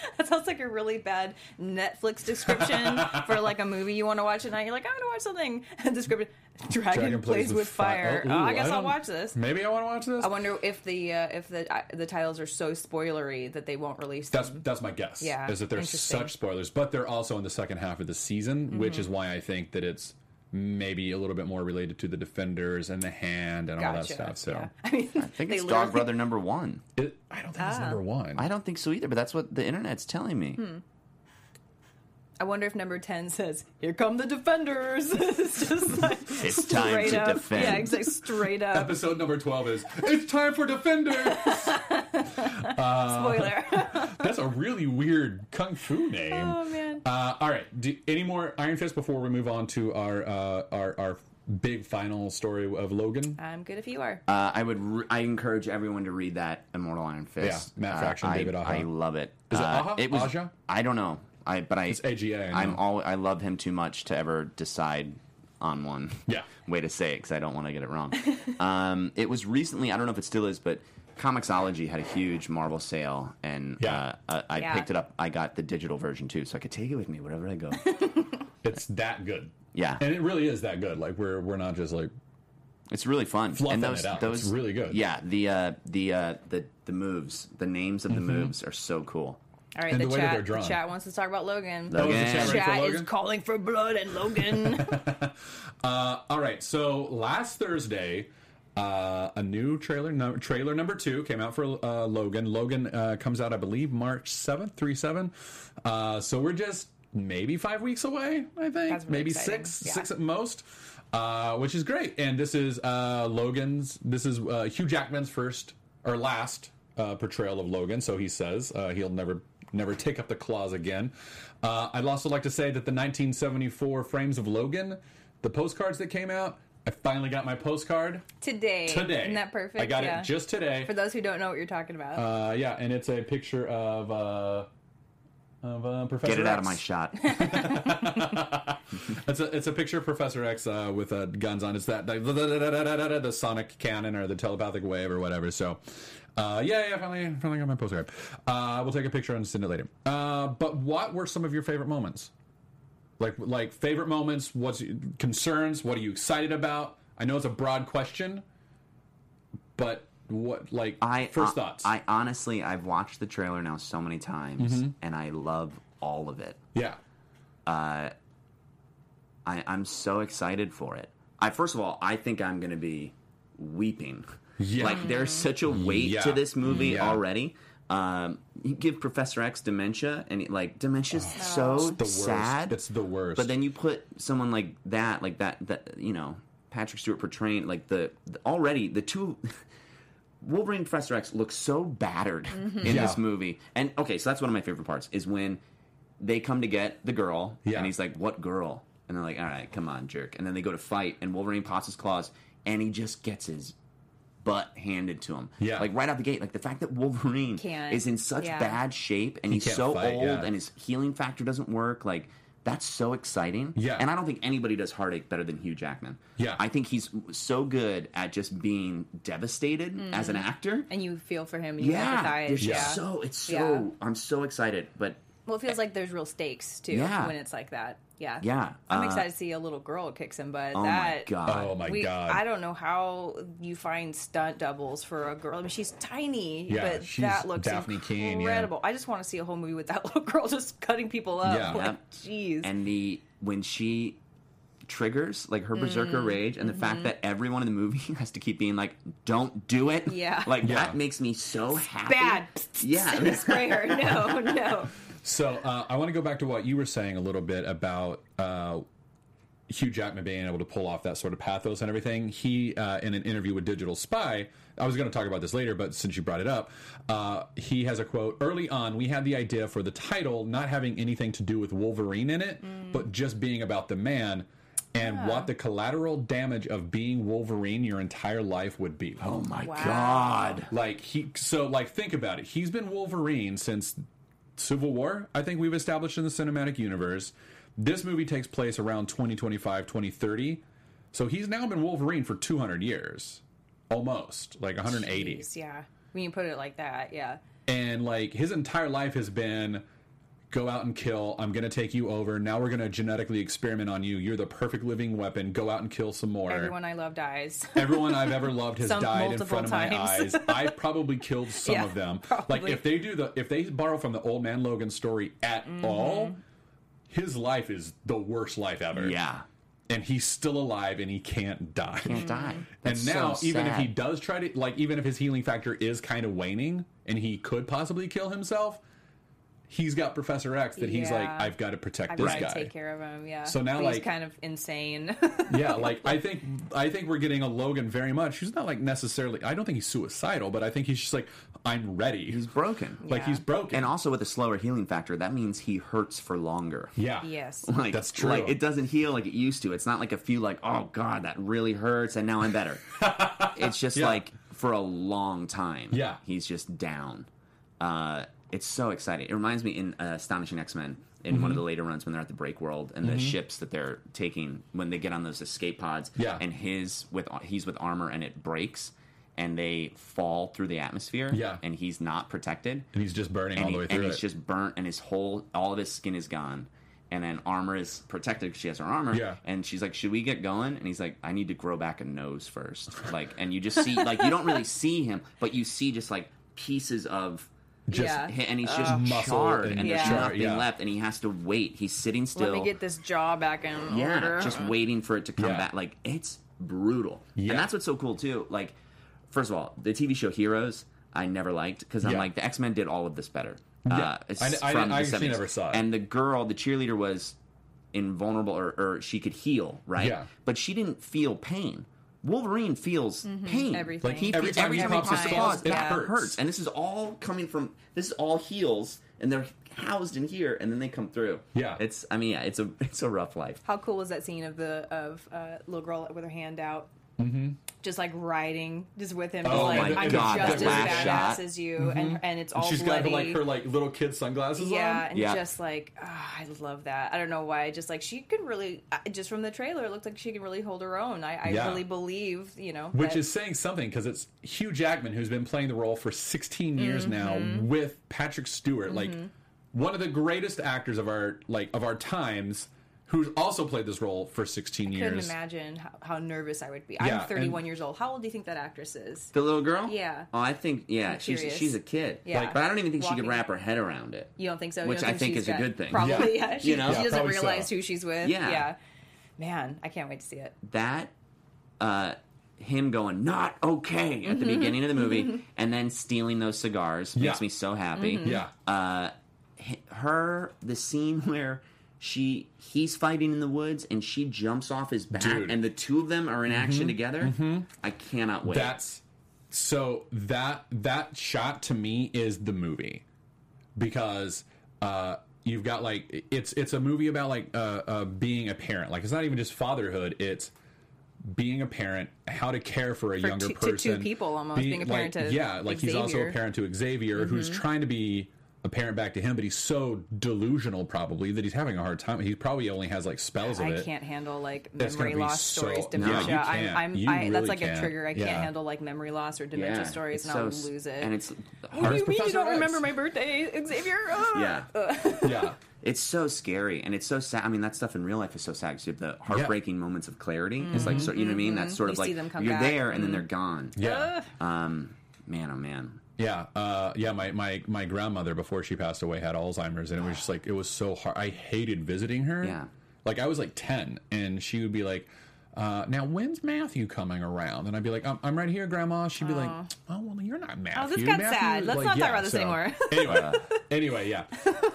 E: That sounds like a really bad Netflix description for like a movie you want to watch at night. You're like, I'm going to watch something. description Dragon, plays, with fire.
B: Fi-
E: Oh,
B: Ooh,
E: I guess I'll watch this.
B: Maybe I want to watch this.
E: I wonder if the uh, if the uh, the titles are so spoilery that they won't release them.
B: that's that's my guess.
E: Yeah,
B: is that there's such spoilers, but they're also in the second half of the season, which
E: Mm-hmm.
B: is why I think that it's maybe a little bit more related to the defenders and the hand and all that stuff. So
E: Yeah. I mean,
D: I think it's
E: literally-
D: Dog Brother number one.
B: it, I don't think it's
E: Ah.
B: number one.
D: I don't think so either, but that's what the internet's telling me.
E: Hmm. I wonder if number 10 says, Here come the defenders. it's just like
D: It's time to
E: up.
D: defend.
E: Yeah, exactly. Straight up.
B: Episode number 12 is It's time for defenders.
E: Spoiler.
B: That's a really weird kung fu name.
E: oh, man.
B: Uh, all right. Do, any more Iron Fist before we move on to our uh, our our big final story of Logan?
E: I'm good if you are.
D: Uh, I would. Re- I encourage everyone to read that Immortal Iron Fist.
B: Yeah, Matt
D: Uh,
B: Fraction,
D: I,
B: David Aja.
D: I love it.
B: Is it
D: Uh,
B: Aja?
D: It was.
B: Aja?
D: I don't know. I but I.
B: It's AGA, I
D: I'm all. I love him too much to ever decide on one.
B: Yeah.
D: Way to say it because I don't want to get it wrong. um, it was recently. I don't know if it still is, but. Comixology had a huge Marvel sale, and
B: Yeah.
D: uh, uh, I
E: Yeah.
D: picked it up. I got the digital version too, so I could take it with me wherever I go.
B: It's that good.
D: Yeah.
B: And it really is that good. Like we're we're not just like
D: It's really fun.
B: Fluffing
D: and those,
B: it out.
D: Those,
B: It's really good.
D: Yeah, the uh, the uh, the the moves, the names of the moves are so cool.
E: All right, the,
B: the
E: chat, the chat wants to talk about Logan.
D: Logan.
B: Oh, is the chat ready for
E: Chat is calling for blood and Logan.
B: Uh, all right. So last Thursday, uh, a new trailer, no, trailer number two came out for uh, Logan. Logan uh, comes out, I believe, March seventh, three seven. Uh, so we're just maybe five weeks away. I think
E: That's really
B: maybe
E: exciting.
B: six,
E: Yeah.
B: six at most. Uh, which is great. And this is uh, Logan's. This is uh, Hugh Jackman's first or last uh, portrayal of Logan. So he says uh, he'll never never take up the claws again. Uh, I'd also like to say that the 1974 frames of Logan, the postcards that came out, I finally got my postcard
E: today.
B: today.
E: Isn't that perfect?
B: I got
E: yeah.
B: it just today.
E: For those who don't know what you're talking about.
B: Uh, yeah, and it's a picture of uh, of uh, Professor.
D: Get it out of my shot.
B: It's a it's a picture of Professor X uh, with uh, guns on. It's that the, the, the sonic cannon or the telepathic wave or whatever. So, uh, yeah, yeah, finally, finally got my postcard. Uh, we'll take a picture and send it later. Uh, but what were some of your favorite moments? Like like favorite moments? What's concerns? What are you excited about? I know it's a broad question, but what like
D: I
B: first
D: uh,
B: thoughts?
D: I honestly, I've watched the trailer now so many times,
B: Mm-hmm.
D: and I love all of it.
B: yeah,
D: I, I'm so excited for it. I first of all, I think I'm going to be weeping.
B: Yeah.
D: Like there's such a weight
B: Yeah.
D: to this movie
B: Yeah.
D: already. Um, you give Professor X dementia, and like dementia's so
B: Oh. the worst.
D: sad.
B: It's the worst.
D: But then you put someone like that, like that, that you know, Patrick Stewart portraying like the, the already the two. Wolverine and Professor X look so battered in
B: Yeah.
D: this movie, and okay, so that's one of my favorite parts is when they come to get the girl,
B: Yeah.
D: and he's like, "What girl?" And they're like, "All right, come on, jerk." And then they go to fight, and Wolverine pops his claws, and he just gets his butt handed to him.
B: Yeah.
D: like right out the gate. Like the fact that Wolverine
E: Can't.
D: is in such
E: Yeah.
D: bad shape and he's so
B: fight,
D: old
B: yeah.
D: and his healing factor doesn't work. Like that's so exciting.
B: Yeah.
D: and I don't think anybody does heartache better than Hugh Jackman.
B: Yeah.
D: I think he's so good at just being devastated mm-hmm. as an actor.
E: and you feel for him. You
D: Yeah,
E: empathize.
D: there's
E: yeah.
D: just so it's so
E: Yeah.
D: I'm so excited, but
E: Well, it feels like there's real stakes too
D: Yeah.
E: when it's like that. Yeah.
D: Yeah,
E: I'm
D: uh,
E: excited to see a little girl kicks him, but
D: oh
E: that
D: my god,
B: Oh my
E: we,
B: god!
E: I don't know how you find stunt doubles for a girl. I mean, she's tiny,
B: Yeah,
E: but
B: she's
E: that looks
B: Dafne Keen, yeah.
E: incredible. I just want to see a whole movie with that little girl just cutting people up.
B: Yeah.
E: Like,
D: Yep.
E: jeez.
D: and the when she triggers like her berserker
E: Mm,
D: rage and the fact that everyone in the movie has to keep being like don't do it
E: mm-hmm. Yeah.
D: like
B: Yeah.
D: that makes me so happy
E: Bad.
D: yeah
E: Spray her. No, no.
B: So uh, I want to go back to what you were saying a little bit about uh, Hugh Jackman being able to pull off that sort of pathos and everything. He, uh, in an interview with Digital Spy, I was going to talk about this later, but since you brought it up, uh, he has a quote Early on, we had the idea for the title not having anything to do with Wolverine in it, but just being about the man. And what the collateral damage of being Wolverine your entire life would be.
D: oh my
E: Wow.
D: god
B: Like he, so like think about it. He's been Wolverine since Civil War. I think we've established in the cinematic universe. This movie takes place around 2025, 2030. So he's now been Wolverine for 200 years, almost like 180.
E: Jeez, yeah. When you put it like that, yeah.
B: And like his entire life has been go out and kill. I'm going to take you over. Now we're going to genetically experiment on you. You're the perfect living weapon. Go out and kill some more.
E: Everyone I love dies.
B: Everyone I've ever loved has
E: Some
B: died in
E: multiple
B: front of my eyes. I probably killed some
E: Yeah,
B: of them.
E: probably.
B: Like if they do the if they borrow from the old man Logan story at
E: Mm-hmm.
B: all, his life is the worst life ever.
D: yeah
B: And he's still alive and he can't die.
D: can't die
B: And now,
D: so
B: even if he does try to, like, even if his healing factor is kind of waning and he could possibly kill himself, he's got Professor X that he's like, I've got to protect
E: I've
B: this
E: got to
B: guy.
E: take care of him. Yeah.
B: So now,
E: But
B: like-
E: he's kind of insane.
B: yeah, like I think I think we're getting a Logan very much. He's not like necessarily. I don't think he's suicidal, but I think he's just like I'm ready.
D: he's broken
B: like
E: Yeah.
B: he's broken.
D: and also with a slower healing factor that means he hurts for longer
B: yeah,
E: yes.
D: like
B: That's true.
D: like it doesn't heal like it used to it's not like a few like oh god that really hurts and now i'm better it's just
B: Yeah.
D: like for a long time
B: Yeah.
D: he's just down uh it's so exciting it reminds me in uh, astonishing x-men in
B: Mm-hmm.
D: one of the later runs when they're at the break world and the ships that they're taking when they get on those escape pods
B: Yeah.
D: and his with he's with armor and it breaks and they fall through the atmosphere
B: Yeah.
D: and he's not protected
B: and he's just burning all
D: he-
B: the way through.
D: and he's
B: it.
D: just burnt and his whole all of his skin is gone and then armor is protected because she has her armor
B: Yeah.
D: and she's like should we get going and he's like i need to grow back a nose first like and you just see like you don't really see him but you see just like pieces of
B: just
E: Yeah.
D: hi- and he's just
B: Muscle
D: charred
B: and
D: and, there's
E: Yeah.
D: nothing
B: yeah.
D: left and he has to wait he's sitting still
E: Let me get this jaw back in
D: yeah
E: order.
D: just waiting for it to come
B: Yeah.
D: back like it's brutal
B: Yeah.
D: and that's what's so cool too like first of all the tv show heroes i never liked because i'm
B: Yeah.
D: like the x-men did all of this better
B: Yeah.
D: uh, it's
B: I- I-
D: from
B: I
D: the
B: actually
D: 70s.
B: never saw it.
D: and the girl the cheerleader was invulnerable or, or she could heal right
B: Yeah.
D: but she didn't feel pain Wolverine feels pain.
E: Everything.
B: Like,
D: he
B: every
D: feels
B: time he
D: every
B: pops his claws,
D: pops,
B: it
D: that
B: hurts.
D: And this is all coming from. This is all heals, and they're housed in here, and then they come through.
B: Yeah.
D: it's. I mean, yeah, it's a it's a rough life.
E: How cool was that scene of the of uh, little girl with her hand out, mm-hmm. just like riding, just with him, just
B: Oh
E: like
B: my
E: I'm
B: God,
E: just
B: that
E: as
B: last
E: badass
D: shot.
E: as you, and and it's all
B: She's
E: bloody.
B: got like her like little kid sunglasses
E: yeah,
B: on.
E: and
D: Yeah.
E: And just like ah, I love that. I don't know why. Just like she could really, uh, just from the trailer, it looked like she can really hold her own. I, I
B: Yeah.
E: really believe, you know,
B: Which
E: that-
B: is saying something because it's Hugh Jackman who's been playing the role for 16 years now
E: Mm-hmm.
B: with Patrick Stewart, like one of the greatest actors of our like of our times, who's also played this role for 16
E: couldn't
B: years.
E: imagine how, how nervous I would be.
B: Yeah,
E: I'm 31
B: and-
E: years old. How old do you think that actress is?
D: The little girl?
E: Yeah.
D: Oh, I think yeah,
E: I'm
D: she's
E: curious.
D: she's a kid.
E: Yeah.
D: Like, but I don't even think she
E: Walking-
D: could wrap her head around it.
E: You don't think so? You
D: Which
E: don't
D: I think
E: she's
D: is a good thing.
E: Probably,
B: Yeah.
E: yeah. She,
D: You know?
E: she doesn't realize
B: so.
E: who she's with.
D: Yeah.
E: yeah. Man, I can't wait to see it.
D: That uh him going not okay at the beginning of the movie and then stealing those cigars
B: Yeah.
D: makes me so happy.
E: Mm-hmm.
B: Yeah.
D: Uh her the scene where she he's fighting in the woods and she jumps off his back
B: Dude.
D: and the two of them are in
B: Mm-hmm.
D: action together. I cannot wait.
B: That's so that that shot to me is the movie because uh, you've got like it's it's a movie about like uh, uh, being a parent. Like it's not even just fatherhood. It's being a parent, how to care for a
E: For
B: younger
E: two- to two
B: person.
E: people almost, being a parent
B: like,
E: to
B: yeah, like he's also a
E: Xavier. Mm-hmm.
B: parent to Xavier, who's trying to be a parent back to him, but he's so delusional probably that he's having a hard time. He probably only has like spells of
E: I
B: it.
E: I can't handle like
B: It's
E: memory loss
B: so-
E: stories,
B: No, you
E: dementia.
B: can't.
E: I'm, I'm,
B: You
E: I,
B: really
E: that's like
B: can't.
E: a trigger. I can't handle like memory loss or dementia stories, and
D: so
E: I'll
D: s-
E: lose it.
D: And it's
E: What do
D: hard.
E: you mean you don't
B: X.
E: remember my birthday, Xavier? Ugh.
D: Yeah.
B: yeah.
D: It's so scary and it's so sad. I mean, that stuff in real life is so sad because you have the heartbreaking moments of clarity. It's like, so, you know what I mean? That's sort
E: You
D: of like
E: them come
D: you're
E: back. Mm-hmm.
D: there and then they're gone.
B: Yeah.
D: Um, man, oh man.
B: Yeah, uh, yeah. My, my my grandmother before she passed away had Alzheimer's, and it was just like it was so hard. I hated visiting her.
D: Yeah.
B: like I was like ten, and she would be like, uh, "Now when's Matthew coming around?" And I'd be like, "I'm, I'm right here, Grandma." She'd be like, "Oh well, you're not Matthew."
E: Oh, this got
B: Matthew
E: sad. Let's
B: like,
E: not talk
B: yeah,
E: about this
B: so-
E: anymore.
B: Anyway, anyway, yeah.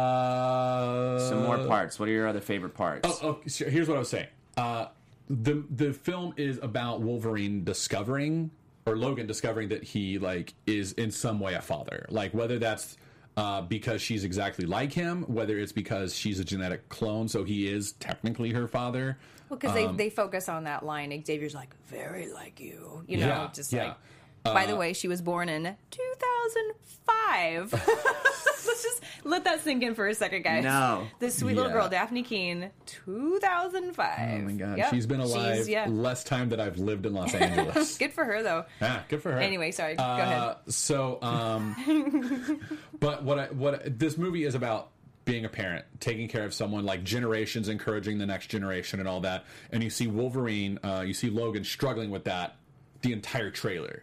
B: Uh,
D: Some more parts. What are your other favorite parts?
B: Oh, oh, so here's what I was saying. Uh, the the film is about Wolverine discovering or Logan discovering that he like is in some way a father. Like whether that's uh, because she's exactly like him, whether it's because she's a genetic clone, so he is technically her father.
E: Well, because they they focus on that line. Xavier's like very like you, you know,
B: Yeah,
E: just
B: yeah.
E: like. By the way, she was born in 2005. Let's just let that sink in for a second, guys.
D: No.
E: this sweet little
B: Yeah.
E: girl, Dafne Keen, 2005.
B: Oh my god,
E: Yep.
B: she's been alive
E: yeah.
B: less time than I've lived in Los Angeles.
E: Good for her, though.
B: Ah, good for her.
E: Anyway, sorry. Go
B: Uh,
E: ahead.
B: So, um, but what I, what this movie is about being a parent, taking care of someone like generations, encouraging the next generation, and all that. And you see Wolverine, uh, you see Logan struggling with that the entire trailer,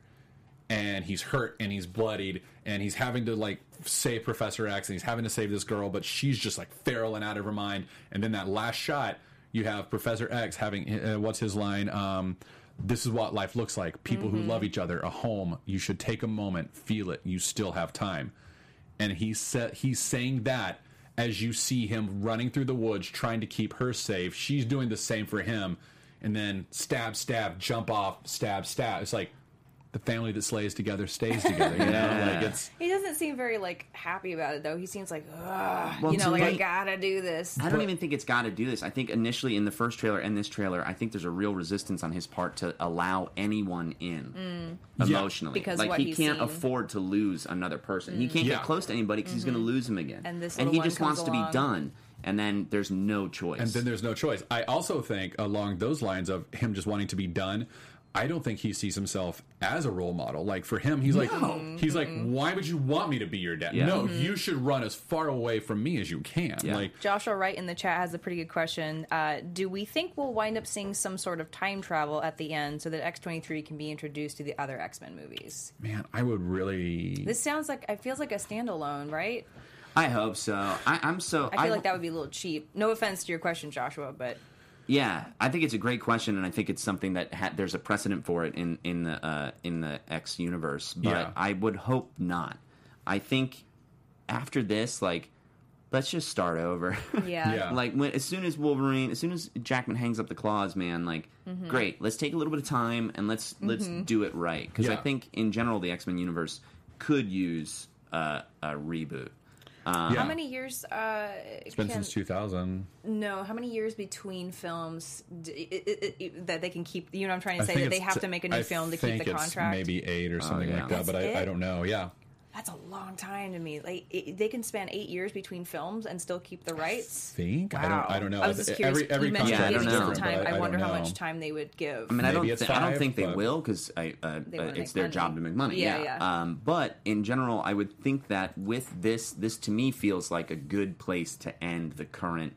B: and he's hurt and he's bloodied and he's having to like save Professor X and he's having to save this girl, but she's just like feral and out of her mind. And then that last shot, you have Professor X having uh, what's his line? Um, this is what life looks like. People who love each other, a home. You should take a moment, feel it. You still have time. And he said he's saying that as you see him running through the woods trying to keep her safe. She's doing the same for him. And then stab, stab, jump off, stab, stab. It's like the family that slays together stays together. You know, like it's
E: He doesn't seem very like happy about it, though. He seems like,
D: Well,
E: you know,
D: to
E: like I gotta do this.
D: I don't even think it's got to do this. I think initially in the first trailer and this trailer, I think there's a real resistance on his part to allow anyone in mm. emotionally.
E: Because
D: like
E: what
D: he
E: he's
D: can't
E: seen.
D: afford to lose another person. He mm. can't
B: Yeah.
D: get close to anybody because he's going to mm-hmm. lose him again.
E: And this
D: and he just
E: comes
D: wants to be done. And then there's no choice.
B: and then there's no choice. I also think along those lines of him just wanting to be done. I don't think he sees himself as a role model. Like for him, he's like, he's like, why would you want me to be your dad?
D: Yeah.
B: No, you should run as far away from me as you can.
D: Yeah.
B: Like,
E: Joshua Wright in the chat has a pretty good question. Uh, do we think we'll wind up seeing some sort of time travel at the end so that X23 can be introduced to the other X Men movies?
B: man, I would really.
E: This sounds like it feels like a standalone, right?
D: I hope so. I, I'm so.
E: I feel like that would be a little cheap. No offense to your question, Joshua, but
D: Yeah, I think it's a great question, and I think it's something that ha- there's a precedent for it in in the uh, in the X universe. But
B: Yeah.
D: I would hope not. I think after this, like, let's just start over.
E: yeah.
B: Yeah.
D: like when as soon as Wolverine, as soon as Jackman hangs up the claws, man, like,
E: Mm-hmm.
D: great. Let's take a little bit of time and let's let's do it right because I think in general the X Men universe could use uh, a reboot.
B: Yeah.
E: How many years? Uh,
B: It's been
E: can-
B: since 2000.
E: No, how many years between films d- i- i- i- that they can keep? You know, what I'm trying to say that they
B: it's-
E: have to make a new
B: I
E: film to keep the contract.
B: Maybe eight or something
D: yeah.
B: like that, but I, I don't know. Yeah.
E: That's a long time to me. Like it, they can span eight years between films and still keep the rights.
B: Think I don't. I don't know.
E: I was just curious.
B: Every every
E: you mentioned
D: Yeah, I don't know.
E: time. I,
B: I
E: wonder
B: don't
E: how much time they would give.
D: I mean, I don't.
B: it's
D: thi- I don't think they will because uh, uh, it's their
E: money.
D: job to make money.
E: Yeah,
D: Yeah,
E: yeah.
D: Um, but in general, I would think that with this, this to me feels like a good place to end the current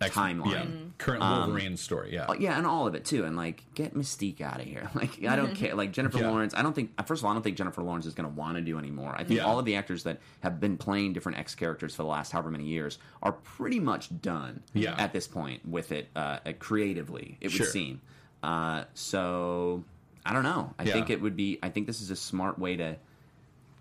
B: X-
D: timeline.
B: Yeah. Current Wolverine story. Yeah.
D: Oh, yeah, and all of it too, and like get Mystique out of here. Like I don't care. Like Jennifer
B: Yeah.
D: Lawrence, I don't think. First of all, I don't think Jennifer Lawrence is going to want to do anymore. I think
B: Yeah.
D: all of the actors that have been playing different X characters for the last however many years are pretty much done.
B: Yeah.
D: At this point, with it uh, uh, creatively, it
B: Sure.
D: would seem. Uh, so I don't know. I
B: Yeah.
D: think it would be. I think this is a smart way to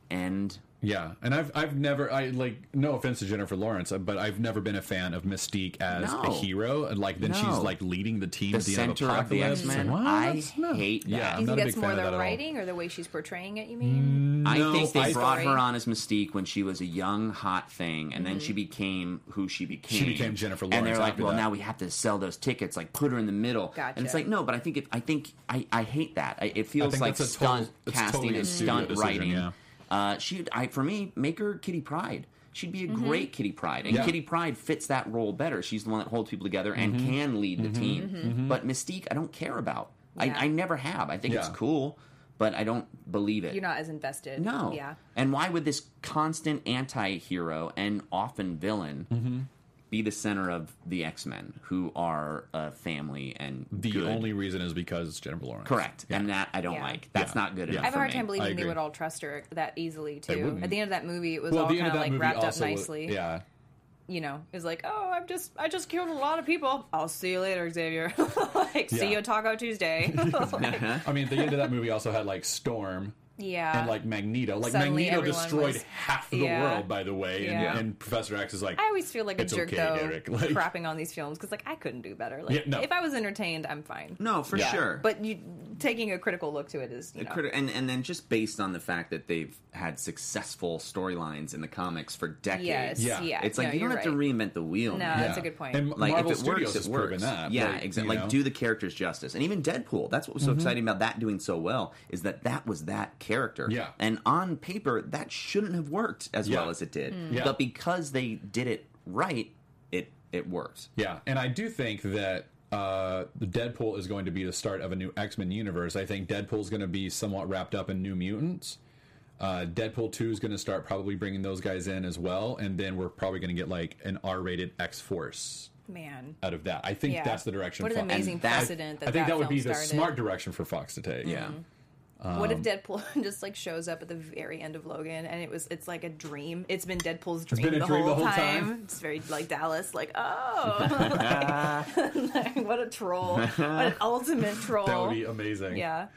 D: end
B: Yeah, and I've I've never I like no offense to Jennifer Lawrence, uh, but I've never been a fan of Mystique as a hero. And like then she's like leading the team
D: The
B: at the end of
D: center of the X Men.
B: What?
D: I
B: That's not-
D: hate that.
B: Yeah,
E: Do
B: I'm
E: you
B: not
E: think
B: a
E: that's
B: big
E: more
B: fan of
E: the
B: that at all.
E: writing or the way she's portraying it? You mean?
D: I think they
B: I-
D: brought her on as Mystique when she was a young, hot thing, and
E: Mm-hmm.
D: then she became who she became.
B: She became Jennifer Lawrence,
D: And they're like, well,
B: that.
D: now we have to sell those tickets, like put her in the middle.
E: Gotcha.
D: And it's like, no, but I think it, I think I, I hate that. I, it feels
B: think
D: like
B: that's total-
D: stunt casting
B: totally
D: and stunt
B: decision,
D: writing.
B: yeah.
D: Uh, she, I for me, make her Kitty Pryde. She'd be a mm-hmm. great Kitty Pryde, and
B: Yeah.
D: Kitty Pryde fits that role better. She's the one that holds people together and mm-hmm. can lead the mm-hmm. team. But Mystique, I don't care about.
E: Yeah.
D: I, I never have. I think it's cool, but I don't believe it.
E: You're not as invested.
D: No.
E: Yeah.
D: And why would this constant anti hero and often villain
B: Mm-hmm.
D: Be the center of the X Men, who are a family and
B: The
D: good?
B: only reason is because it's Jennifer Lawrence.
D: correct, and that I don't
E: Yeah.
D: like. That's
B: Yeah.
D: not good
B: Yeah.
D: enough.
E: I have a hard time believing they would all trust her that easily too. At the end of that movie, it was
B: Well,
E: all kind
B: of
E: of like wrapped up
B: also was-
E: nicely.
B: yeah.
E: You know, it was like, oh, I'm just, I just killed a lot of people. I'll see you later, Xavier. like, see you Taco Tuesday. Like,
B: I mean, the end of that movie also had like Storm
E: yeah.
B: and like Magneto. Like
E: Suddenly
B: Magneto destroyed
E: was-
B: half of the
E: Yeah.
B: world, by the way, and,
E: Yeah.
B: and Professor X is like,
E: I always feel like a
B: It's
E: jerk
B: okay,
E: though,
B: Derek. Like-
E: crapping on these films because like I couldn't do better. Like
B: Yeah, no.
E: if I was entertained, I'm fine.
D: No, for
B: Yeah.
D: sure.
E: But you taking a critical look to it is you
D: A
E: know,
D: criti- and and then just based on the fact that they've had successful storylines in the comics for decades.
E: yes,
B: Yeah.
E: yeah.
D: It's like
E: no,
D: you don't
E: you're
D: have to reinvent the wheel.
E: No,
D: man.
E: that's a good point.
B: And
D: like
B: Marvel
D: if it
B: Studios
D: works,
B: has
D: it
B: proven
D: works.
B: that.
D: Yeah,
B: Like,
D: exactly. Like
B: know?
D: do the characters justice, and even Deadpool. That's what was so mm-hmm. exciting about that doing so well is that that was that character.
B: Yeah.
D: and on paper that shouldn't have worked as
B: Yeah.
D: well as it did.
B: Yeah.
D: But because they did it right, it it worked.
B: Yeah, and I do think that uh, the Deadpool is going to be the start of a new X Men universe. I think Deadpool's going to be somewhat wrapped up in New Mutants. Uh, Deadpool two is going to start probably bringing those guys in as well, and then we're probably going to get like an R rated X Force
E: Man.
B: out of that. I think
E: Yeah.
B: that's the direction.
E: What an
B: Fox-
E: amazing
D: and that-
E: precedent that
B: I think that, would be the
E: started.
B: smart direction for Fox to take.
D: Yeah.
E: What
B: Um,
E: if Deadpool just like shows up at the very end of Logan and it was it's like a dream? It's been Deadpool's dream,
B: been
E: the,
B: dream
E: whole
B: the whole
E: time.
B: time?
E: It's very like Dallas, like oh, Like, what a troll! What an ultimate troll!
B: That would be amazing.
E: yeah.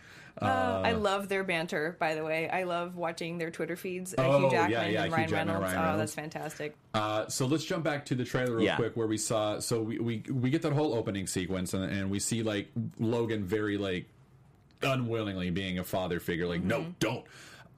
E: Uh, I love their banter, by the way. I love watching their Twitter feeds. Uh,
B: Oh,
E: Hugh Jackman
B: yeah, yeah,
E: and
B: Hugh
E: Ryan
B: Jackman and
E: Reynolds.
B: Ryan
E: Oh, that's fantastic.
B: Uh, so let's jump back to the trailer real
D: Yeah.
B: quick, where we saw. So we we, we get that whole opening sequence, and, and we see like Logan very like unwillingly being a father figure. Like, no,
E: Mm-hmm.
B: don't.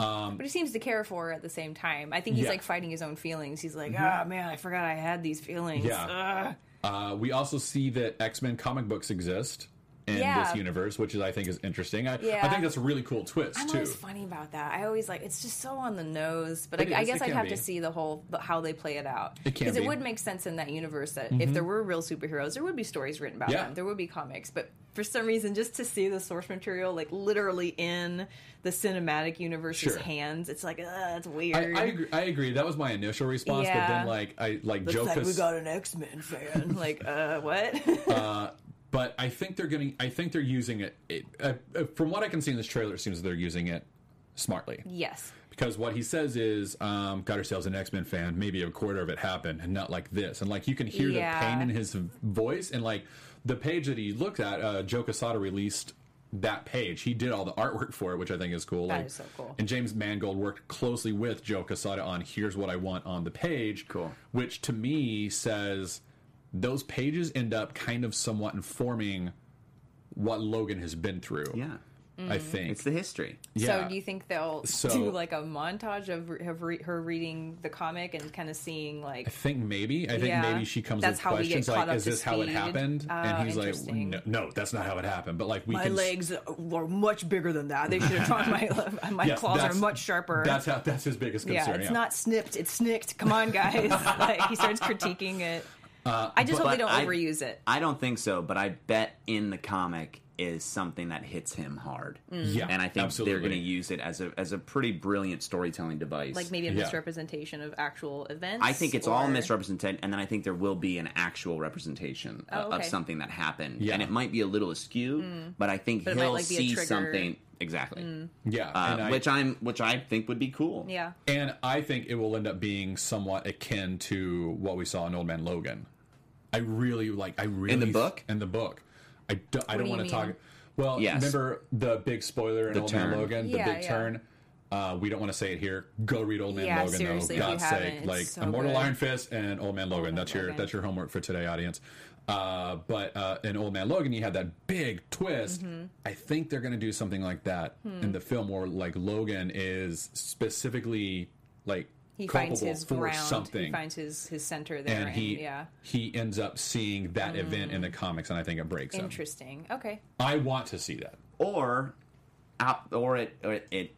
B: Um,
E: But he seems to care for her at the same time. I think he's
B: Yeah.
E: like fighting his own feelings. He's like, ah, man, I forgot I had these feelings.
B: Yeah. Uh, we also see that X Men comic books exist in
E: Yeah.
B: this universe, which is I think is interesting. I,
E: Yeah.
B: I think that's a really cool twist
E: I'm
B: too.
E: always funny about that. I always like it's just so on the nose, but
B: It
E: I, I guess I'd have
B: be.
E: to see the whole how they play it out because
B: be. Mm-hmm.
E: it would make sense in that universe that if there were real superheroes, there would be stories written about
B: Yeah.
E: them. There would be comics, but for some reason, just to see the source material like literally in the cinematic universe's
B: Sure.
E: hands, it's like that's it's
B: I,
E: weird.
B: I, agree, I agree. That was my initial response, but
E: Yeah.
B: then like I like
E: Looks
B: Joe
E: like we got an X Men fan. like, uh, what?
B: but I think they're going to. I think they're using it, it uh, uh, from what I can see in this trailer. It seems they're using it smartly.
E: yes.
B: because what he says is, um, "Got ourselves an X Men fan. Maybe a quarter of it happened, and not like this." And like you can hear
E: Yeah.
B: the pain in his voice, and like the page that he looked at, uh, Joe Quesada released that page. He did all the artwork for it, which I think is cool.
E: That
B: like,
E: is so cool.
B: And James Mangold worked closely with Joe Quesada on "Here's what I want on the page."
D: Cool.
B: Which to me says those pages end up kind of somewhat informing what Logan has been through.
D: Yeah.
B: I think
D: It's the history.
B: Yeah.
E: So do you think they'll
B: So-
E: do like a montage of, of re- her reading the comic and kind of seeing like
B: I think maybe. I think
E: Yeah.
B: maybe she comes
E: That's
B: with
E: how we get
B: questions
E: caught
B: like,
E: up
B: "Is
E: to
B: this how it happened?"
E: Ah,
B: and he's like,
E: interesting.
B: no, "No, that's not how it happened." But like, we
E: my
B: can.
E: legs were much bigger than that. They should have drawn my my
B: Yes,
E: claws are much sharper.
B: That's how. That's his biggest concern.
E: yeah,
B: concern.
E: it's not snipped, it's snikt. Come on, guys! like he starts critiquing it. I just
B: but-
E: hope they don't
D: I-
E: overuse it.
D: I don't think so, but I bet in the comic is something that hits him hard.
B: Yeah,
D: and I think
B: absolutely.
D: they're going to use it as a as a pretty brilliant storytelling device.
E: Like maybe a
B: Yeah.
E: misrepresentation of actual events.
D: I think it's all misrepresentation, and then I think there will be an actual representation uh,
E: Oh,
D: of something that happened,
B: Yeah.
D: and it might be a little askew, but I think
E: But
D: he'll
E: like,
D: see something exactly,
B: Yeah,
D: uh,
B: I,
D: which I'm which I think would be cool.
E: Yeah.
B: and I think it will end up being somewhat akin to what we saw in Old Man Logan. I really like. I really
D: In the book?
B: In the book, I, do, I don't
E: do
B: want to talk. Well,
D: Yes.
B: remember the big spoiler in
D: The
B: Old
D: turn.
B: Man Logan, the
E: Yeah,
B: big
E: yeah.
B: turn. Uh, we don't want to say it here. Go read Old Man
E: Yeah,
B: Logan, though. God's sake,
E: it's
B: like
E: so
B: Immortal
E: good.
B: Iron Fist and Old Man Logan.
E: Man
B: that's your
E: Logan.
B: that's your homework for today, audience. Uh, but uh, in Old Man Logan, you had that big twist.
E: Mm-hmm.
B: I think they're going to do something like that
E: Hmm.
B: in the film, where like Logan is specifically like
E: He finds his
B: for
E: ground.
B: something,
E: He finds his his center there.
B: and he
E: yeah.
B: he ends up seeing that event in the
E: Mm.
B: comics, and I think it breaks him.
E: Interesting. Okay.
B: I want to see that.
D: or out, or it or it, it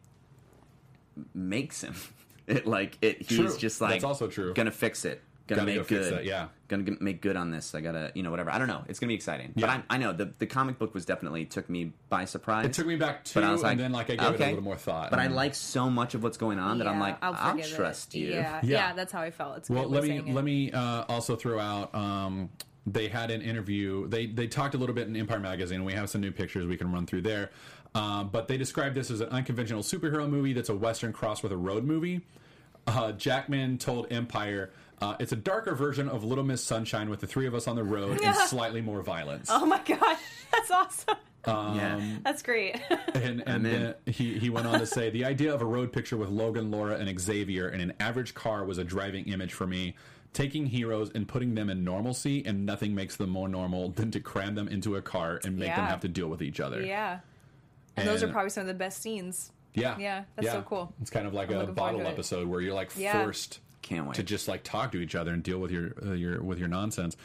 D: makes him it like it he's
B: True.
D: just like
B: That's also true.
D: gonna fix it gonna
B: Gotta
D: make
B: go
D: good
B: that, yeah.
D: gonna g- make good on this i gotta you know whatever i don't know it's gonna be exciting but
B: Yeah.
D: I, I know the, the comic book was definitely took me by surprise
B: It took me back
D: but
B: to,
D: I was like,
B: and then like I gave it a little more thought.
D: but i
B: And-
D: like so much of what's going on that i'm like i'll,
E: forgive it.
D: trust you
E: Yeah,
B: Yeah.
E: yeah, that's how I felt. It's a
B: Well,
E: good
B: let me
E: saying it.
B: let me uh, also throw out. Um, they had an interview. They they talked a little bit in Empire magazine. We have some new pictures we can run through there. Um, but they described this as an unconventional superhero movie that's a western cross with a road movie. Uh, Jackman told Empire. Uh, it's a darker version of Little Miss Sunshine with the three of us on the road and slightly more violence.
E: Oh my gosh, that's awesome.
D: yeah
E: That's great.
B: And, and then he, he went on to say the idea of a road picture with Logan, Laura, and Xavier in an average car was a driving image for me. Taking heroes and putting them in normalcy, and nothing makes them more normal than to cram them into a car and make them have to deal with each other.
E: yeah. And, those are probably some of the best scenes.
B: yeah,
E: Yeah, that's so cool.
B: It's kind of like
E: I'm
B: a bottle episode where you're like
E: Yeah.
B: forced
D: Can't wait.
B: to just like talk to each other and deal with your uh, your with your nonsense.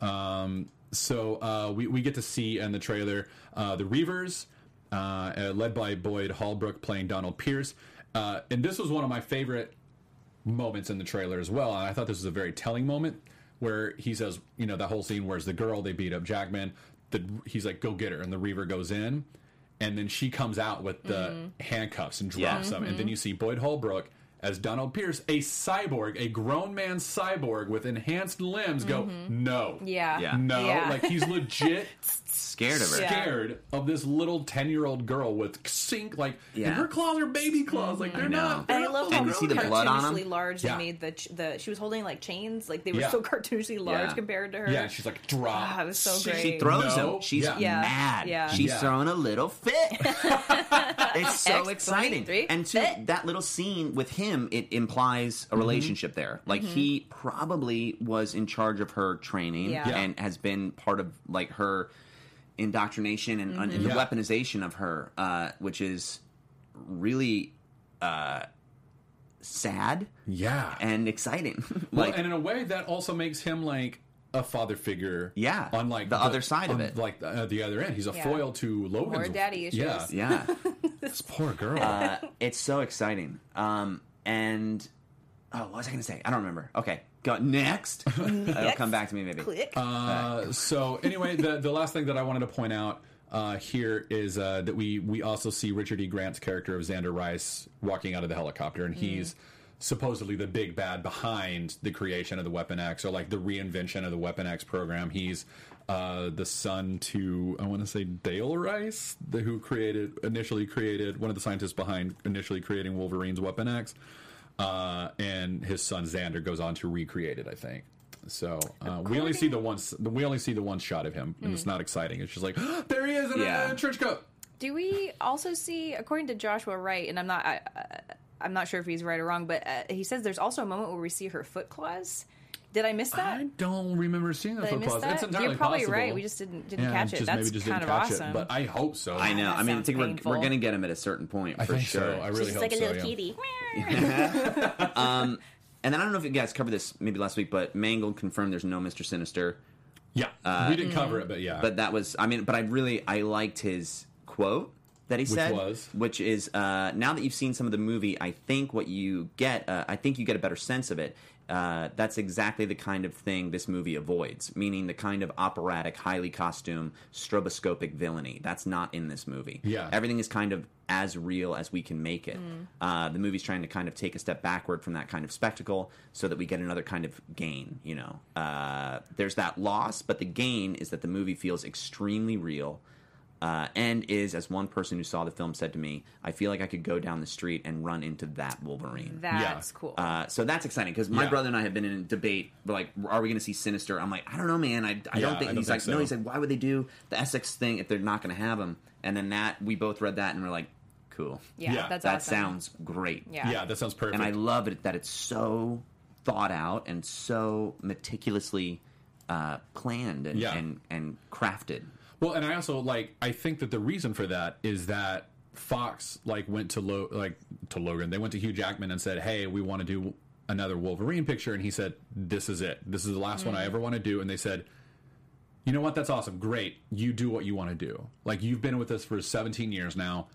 B: Um, so uh, we we get to see in the trailer uh, the Reavers, uh, uh, led by Boyd Holbrook playing Donald Pierce, uh, and this was one of my favorite moments in the trailer as well. And I thought this was a very telling moment where he says, you know, that whole scene where's the girl they beat up Jackman. The, he's like, go get her, and the Reaver goes in, and then she comes out with the handcuffs and drops
D: Yeah.
B: them, and then you see Boyd Holbrook as Donald Pierce, a cyborg, a grown man cyborg with enhanced limbs, go mm-hmm. no,
E: Yeah.
D: Yeah.
B: no,
E: Yeah.
B: like he's legit
D: scared of her
E: Yeah.
B: scared of this little ten year old girl with sink like,
D: Yeah.
B: and her claws are baby claws, like they're
D: know.
B: not. they're
E: And I
B: not
E: love
B: full
E: how
D: And you see the blood on 'em?
E: cartoonishly large
B: Yeah.
E: they made the ch- the she was holding like chains like they were
B: Yeah.
E: so cartoonishly large
D: Yeah.
E: compared to her.
B: Yeah, she's like drop.
E: It was so
B: She-
E: great.
D: she throws
B: No.
D: him she's
B: Yeah.
E: Yeah.
D: mad
E: Yeah.
D: she's
B: Yeah.
D: throwing a little fit it's so
E: X
D: exciting and to
E: fit.
D: that little scene with him it implies
B: Mm-hmm.
D: a relationship there like he probably was in charge of her training
E: Yeah. Yeah.
D: and has been part of like her indoctrination and, and the
B: Yeah.
D: weaponization of her uh, which is really uh, sad
B: Yeah,
D: and exciting
B: well, and in a way that also makes him like a father figure.
D: Yeah,
B: on like
D: the other side of it.
B: like uh, the other end. He's a
E: Yeah.
B: foil to Logan's
E: More daddy issues.
B: Yeah,
D: yeah
B: this poor girl.
D: uh, it's so exciting. Um, and oh, what was I going to say? I don't remember. Okay, go next. It'll come back to me maybe.
E: Click.
B: Uh, so anyway, the the last thing that I wanted to point out uh, here is uh, that we we also see Richard E. Grant's character of Xander Rice walking out of the helicopter, and he's supposedly the big bad behind the creation of the Weapon X, or like the reinvention of the Weapon X program. He's uh, the son to I want to say Dale Rice, the, who created initially created one of the scientists behind initially creating Wolverine's Weapon X, uh, and his son Xander goes on to recreate it. I think. So uh, we only see the one. We only see the one shot of him, and it's not exciting. It's just like there he is in
D: Yeah.
B: a trench coat.
E: Do we also see, according to Joshua Wright, and I'm not, I, I, I'm not sure if he's right or wrong, but uh, he says there's also a moment where we see her foot claws. Did I miss that?
B: I don't remember seeing the
E: Did I
B: foot
E: miss
B: claws.
E: that?
B: It's entirely
E: You're probably
B: possible.
E: right. We just didn't didn't
B: Yeah,
E: catch it.
B: just
E: That's
B: maybe just
E: kind
B: didn't
E: of
B: catch
E: awesome.
B: it, but I hope so.
D: I know.
E: That
D: I mean, I
E: sounds
D: think we're,
E: painful.
D: we're going to get him at a certain point
B: I
D: for
B: think
D: sure.
B: so. I really
E: She's
B: hope
E: like a
B: so.
E: little
B: yeah.
E: kitty.
D: And then I don't know if you guys covered this maybe last week, but Mangold confirmed there's no Mr. Sinister.
B: Yeah, we didn't cover it, but yeah.
D: Uh, But that was, I mean, but I really, I liked his quote that he said,
B: was?
D: which is, uh, now that you've seen some of the movie, I think what you get, uh, I think you get a better sense of it. Uh, that's exactly the kind of thing this movie avoids, meaning the kind of operatic, highly costume, stroboscopic villainy. That's not in this movie.
B: Yeah.
D: everything is kind of as real as we can make it. Uh, the movie's trying to kind of take a step backward from that kind of spectacle so that we get another kind of gain. You know, uh, there's that loss, but the gain is that the movie feels extremely real. Uh, and is, as one person who saw the film said to me, I feel like I could go down the street and run into that Wolverine.
E: That's cool.
D: Uh, so that's exciting because my
B: Yeah.
D: brother and I have been in debate. We're like, are we going to see Sinister? I'm like, I don't know, man. I, I
B: Yeah,
D: don't think.
B: I don't
D: he's
B: think
D: like,
B: so.
D: no. He's like, why would they do the Essex thing if they're not going to have him? And then that we both read that and we're like, cool.
E: Yeah,
B: Yeah,
E: that's
D: that
E: awesome.
D: sounds great.
E: Yeah.
B: Yeah, that sounds perfect.
D: and I love it that it's so thought out and so meticulously uh, planned and,
B: Yeah.
D: and and crafted.
B: Well, and I also like I think that the reason for that is that Fox like went to Lo- like to Logan. They went to Hugh Jackman and said, "Hey, we want to do another Wolverine picture," and he said, "This is it. This is the last one
E: Mm.
B: I ever want to do." And they said. You know what? That's awesome. Great. You do what you want to do. Like you've been with us for 17 years now.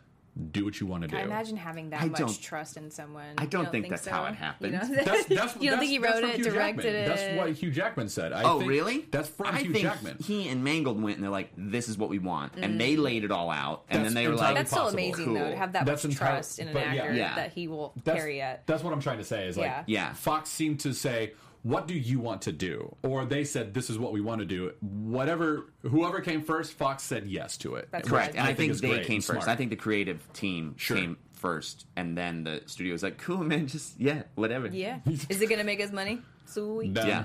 B: Do what you want to do.
E: I imagine having that
D: I
E: much
D: don't-
E: trust in someone.
D: I don't
E: You
D: think that's
E: so?
D: how it happened.
E: You, know?
B: That's, that's,
E: you don't
B: that's-
E: think he
B: that's
E: wrote
B: from
E: it,
B: Hugh
E: directed
B: Jackman.
E: it?
B: That's what Hugh Jackman said. I
D: oh,
B: think
D: really?
B: That's from
D: I
B: Hugh
D: think
B: Jackman.
D: He and Mangold went and they're like, "This is what we want," and mm. they laid it all out. And then they were like,
E: That's still
B: possible.
E: amazing, though, to have that
B: That's
E: much
B: entirely-
E: trust in an
B: but yeah.
E: actor
D: Yeah.
E: that he will
B: that's,
E: carry it.
B: That's what I'm trying to say. Is like,
E: Yeah.
D: Yeah.
B: Fox seemed to say, "What do you want to do?" Or they said, "This is what we want to do." Whatever, whoever came first, Fox said yes to it.
E: That's
D: Correct.
E: Right.
D: And I, think,
B: is
D: they came first. I think the creative team
B: Sure.
D: came first, and then the studio was like, "Cool, man, just yeah, whatever."
E: Yeah. Is it going to make us money? Sweet.
B: Done.
D: Yeah.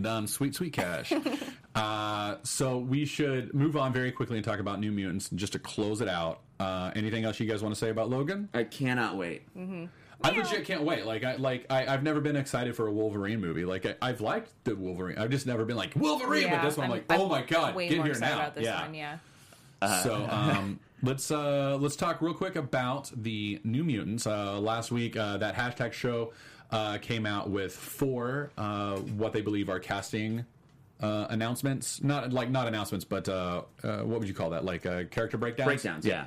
B: Done. Sweet, sweet cash. uh, so we should move on very quickly and talk about New Mutants just to close it out. Uh, anything else you guys want to say about Logan?
D: I cannot wait.
B: I legit can't wait. Like I like I, I've never been excited for a Wolverine movie. Like I, I've liked the Wolverine. I've just never been like Wolverine.
E: Yeah,
B: but this one, I'm,
E: I'm-
B: like, oh
E: I'm
B: my god,
E: Way
B: get
E: more
B: here now.
E: about this
B: yeah.
E: one, yeah.
B: So um, let's uh, let's talk real quick about the New Mutants. Uh, last week, uh, that hashtag show uh, came out with four uh, what they believe are casting uh, announcements. Not like not announcements, but uh, uh, what would you call that? Like uh, character breakdowns.
D: Breakdowns, yeah.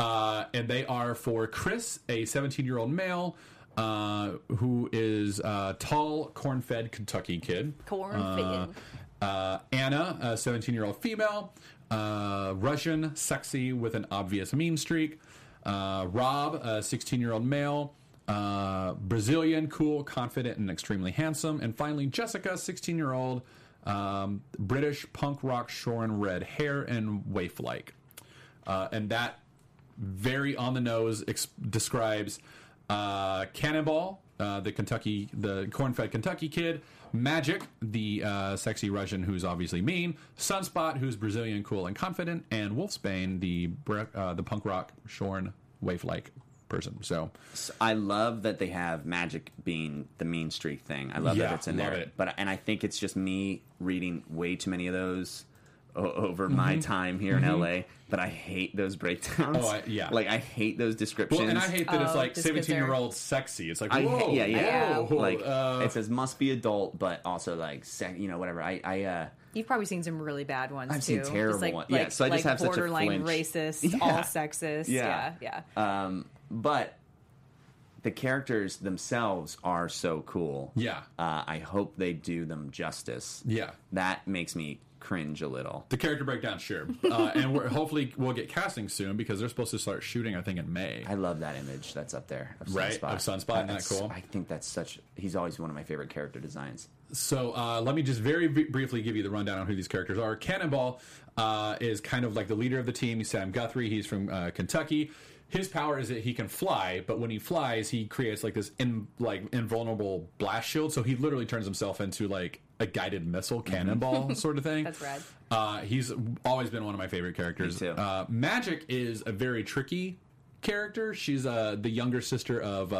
B: Uh, and they are for Chris, a 17 year old male. Uh, who is a tall, corn-fed Kentucky kid?
E: Corn-fed.
B: uh, Anna, a 17 year old female, uh, Russian, sexy with an obvious mean streak, uh, Rob, a 16 year old male, uh, Brazilian, cool, confident, and extremely handsome, and finally Jessica, 16 year old, um, British punk rock, shorn red hair and waif like. Uh, and that very on the nose ex- describes uh, Cannonball, uh, the Kentucky, the corn-fed Kentucky kid, Magic, the uh, sexy Russian who's obviously mean, Sunspot, who's Brazilian, cool and confident, and Wolfsbane, the bre- uh, the punk rock, shorn, waif-like person. So
D: I love that they have magic being the mean streak thing. I love
B: Yeah,
D: that it's in there.
B: it.
D: But and I think it's just me reading way too many of those o- over my time here in LA. But I hate those breakdowns.
B: Mm-hmm. Oh, I- yeah.
D: Like I hate those descriptions.
B: well, and I hate that it's
E: Oh,
B: like
E: just 'cause they're-
B: 17 year old sexy. It's like
D: I
B: whoa,
D: hate, yeah, yeah,
B: whoa,
D: Like
B: uh,
D: it says must be adult, but also like sec, you know whatever. I I uh
E: You've probably seen some really bad ones
D: I've
E: too.
D: seen terrible
E: like,
D: ones. Yeah,
E: like,
D: so I just
E: like
D: have such a
E: borderline
D: flinch.
E: racist,
D: Yeah.
E: all sexist.
D: Yeah.
E: Yeah, yeah.
D: um but the characters themselves are so cool.
B: Yeah.
D: Uh, I hope they do them justice.
B: Yeah.
D: That makes me cringe a little.
B: the character breakdown, sure, uh, and we're, hopefully we'll get casting soon because they're supposed to start shooting. I think in May.
D: I love that image that's up there. Of
B: Right,
D: Sunspot.
B: of Sunspot, isn't that cool?
D: I think that's such. He's always one of my favorite character designs.
B: So uh, let me just very b- briefly give you the rundown on who these characters are. Cannonball uh, is kind of like the leader of the team. He's Sam Guthrie. He's from uh, Kentucky. His power is that he can fly, but when he flies, he creates like this in, like invulnerable blast shield. So he literally turns himself into like a guided missile cannonball sort of thing.
E: That's rad.
B: Uh, he's always been one of my favorite characters.
D: Me too.
B: Uh, Magic is a very tricky character. She's uh, the younger sister of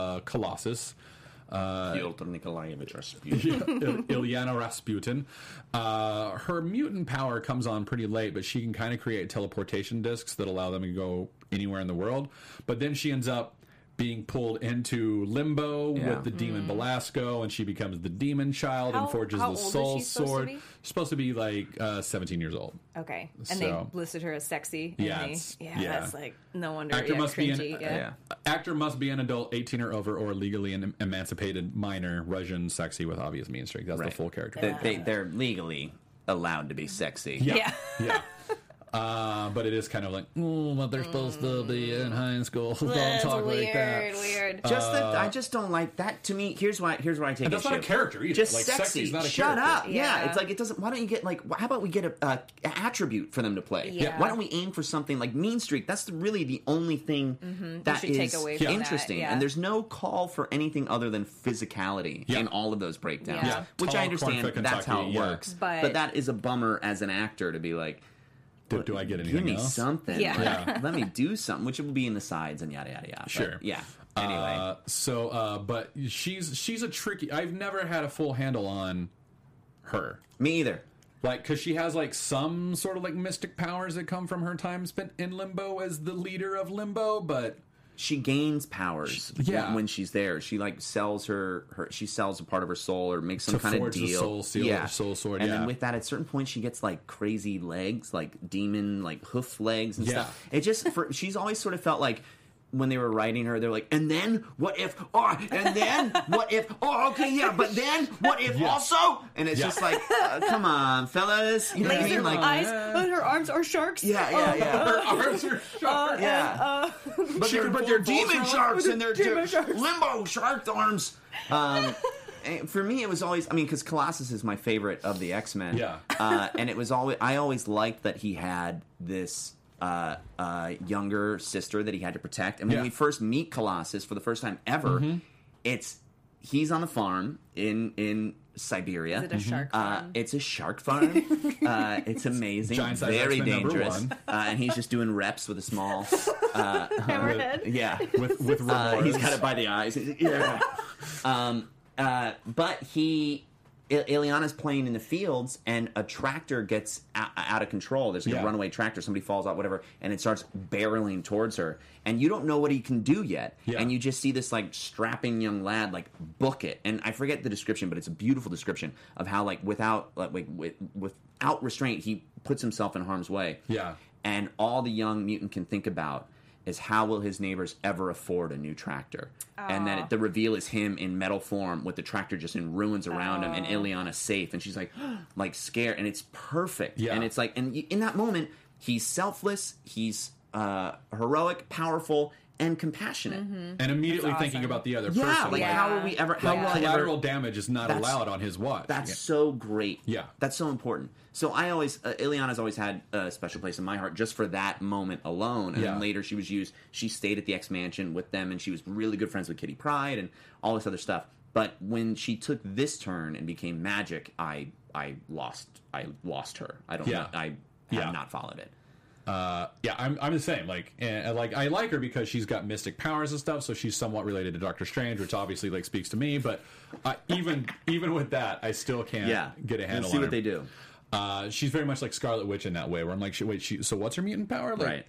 B: uh.
D: Pyotr Nikolaevich Rasputin.
B: Il- Illyana Rasputin. Uh, her mutant power comes on pretty late, but she can kind of create teleportation discs that allow them to go anywhere in the world. But then she ends up being pulled into limbo
D: Yeah.
B: with the demon Belasco, and she becomes the demon child
E: How-
B: and forges the
E: old is
B: soul
E: she supposed to
B: sword.
E: be?
B: She's supposed to be like uh, 17 years old.
E: Okay, and
B: So-
E: they listed her as sexy.
B: Yeah,
E: they- yeah,
B: yeah.
E: that's like no wonder.
B: Actor
E: yeah,
B: must be an
E: cringy, yeah.
D: yeah.
B: actor must be an adult, 18 or over, or legally an emancipated minor, Russian, sexy with obvious mean streak. That's the full character.
D: they, they, they're legally allowed to be sexy.
B: Yeah.
E: Yeah.
B: Yeah. Uh, but it is kind of like, oh, but they're supposed to be in high school. Don't
E: That's
B: talk
E: weird,
B: like that.
E: weird.
D: Just that I just don't like that. To me, here's why. Here's why I take
B: And that's
D: issue.
B: not a character either.
D: Just
B: Like,
D: sexy.
B: sexy's not a character.
D: Shut
B: character.
D: up. Yeah.
E: Yeah.
D: it's like it doesn't. Why don't you get like? How about we get a, a, a attribute for them to play?
E: Yeah.
D: Why don't we aim for something like mean streak? That's the, really the only thing that
E: should
D: is
E: take away that,
D: interesting.
E: yeah.
D: And there's no call for anything other than physicality
B: Yeah.
D: in all of those breakdowns.
E: Yeah.
D: Which
B: Tall,
D: I understand.
B: corn-fed
D: That's how it
B: yeah.
D: works.
E: But-
D: but that is a bummer as an actor to be like.
B: Do, do I get anything
D: Give me
B: else?
D: something.
E: Yeah.
D: Like,
B: Yeah.
D: Let me do something, which will be in the sides and yada yada yada. But,
B: Sure.
D: yeah. Anyway.
B: Uh, so, uh, but she's she's a tricky. I've never had a full handle on her.
D: me either.
B: Like, because she has like some sort of like mystic powers that come from her time spent in Limbo as the leader of Limbo, but
D: She gains powers
B: Yeah.
D: when, when she's there. She like sells her, her she sells a part of her soul or makes some
B: To
D: kind of deal.
B: soul seal-
D: yeah.
B: soul sword,
D: And
B: yeah.
D: then with that, at certain point, she gets like crazy legs, like demon like hoof legs and
B: Yeah.
D: stuff. It just for she's always sort of felt like. When they were writing her, they're like, and then what if? Oh, and then what if? Oh, okay, yeah, but then what if also? And it's
B: Yeah.
D: just like, uh, come on, fellas, you know what I mean? Like,
E: eyes, and her arms are sharks.
D: yeah, yeah, yeah.
B: her arms are sharp.
D: Yeah. but they're, but they're demon sharks and they're,
E: Demon sharks.
D: limbo shark arms. Um, and for me, it was always, I mean, because Colossus is my favorite of the X Men.
B: Yeah.
D: Uh, and it was always, I always liked that he had this. Uh, uh, younger sister that he had to protect, and when
B: Yeah.
D: we first meet Colossus for the first time ever,
E: Mm-hmm.
D: it's he's on the farm in in Siberia.
E: Is it a shark
D: Uh, it's a shark farm. uh, it's amazing,
B: Giant size
D: very dangerous,
B: one.
D: uh, and he's just doing reps with a small.
E: Hammerhead.
D: Yeah,
B: with with
D: uh, he's got it by the eyes. Yeah. um, uh, but he, I- Illyana's playing in the fields, and a tractor gets out of control. There's like
B: Yeah.
D: a runaway tractor. Somebody falls out, whatever, and it starts barreling towards her. And you don't know what he can do yet.
B: Yeah.
D: And you just see this like strapping young lad like book it. And I forget the description, but it's a beautiful description of how like without like with, without restraint he puts himself in harm's way.
B: Yeah.
D: And all the young mutant can think about is how will his neighbors ever afford a new tractor? And then the reveal is him in metal form with the tractor just in ruins around him and Illyana safe. And she's like, like scared. And it's perfect.
B: Yeah.
D: And it's like, and in that moment, he's selfless, he's uh, heroic, powerful, and compassionate.
B: and immediately
E: That's
B: thinking about the other
D: Yeah,
B: person.
D: like
E: Yeah.
D: how are we ever? How
B: like
D: will I ever?
B: collateral damage is not allowed on his watch.
D: That's
B: Yeah.
D: so great.
B: Yeah.
D: that's so important. So I always, uh, Illyana's always had a special place in my heart just for that moment alone. And
B: Yeah.
D: then later she was used. She stayed at the X Mansion with them, and she was really good friends with Kitty Pryde and all this other stuff. But when she took this turn and became magic, I I lost I lost her. I don't
B: Yeah.
D: I have
B: Yeah.
D: not followed it.
B: Uh, yeah, I'm, I'm the same. Like, and, like I like her because she's got mystic powers and stuff, so she's somewhat related to Doctor Strange, which obviously like speaks to me. But uh, even even with that, I still can't
D: Yeah,
B: get a handle on her.
D: see
B: on
D: what
B: her.
D: they do.
B: Uh, she's very much like Scarlet Witch in that way, where I'm like, she, wait, she, so what's her mutant power? Like,
D: Right.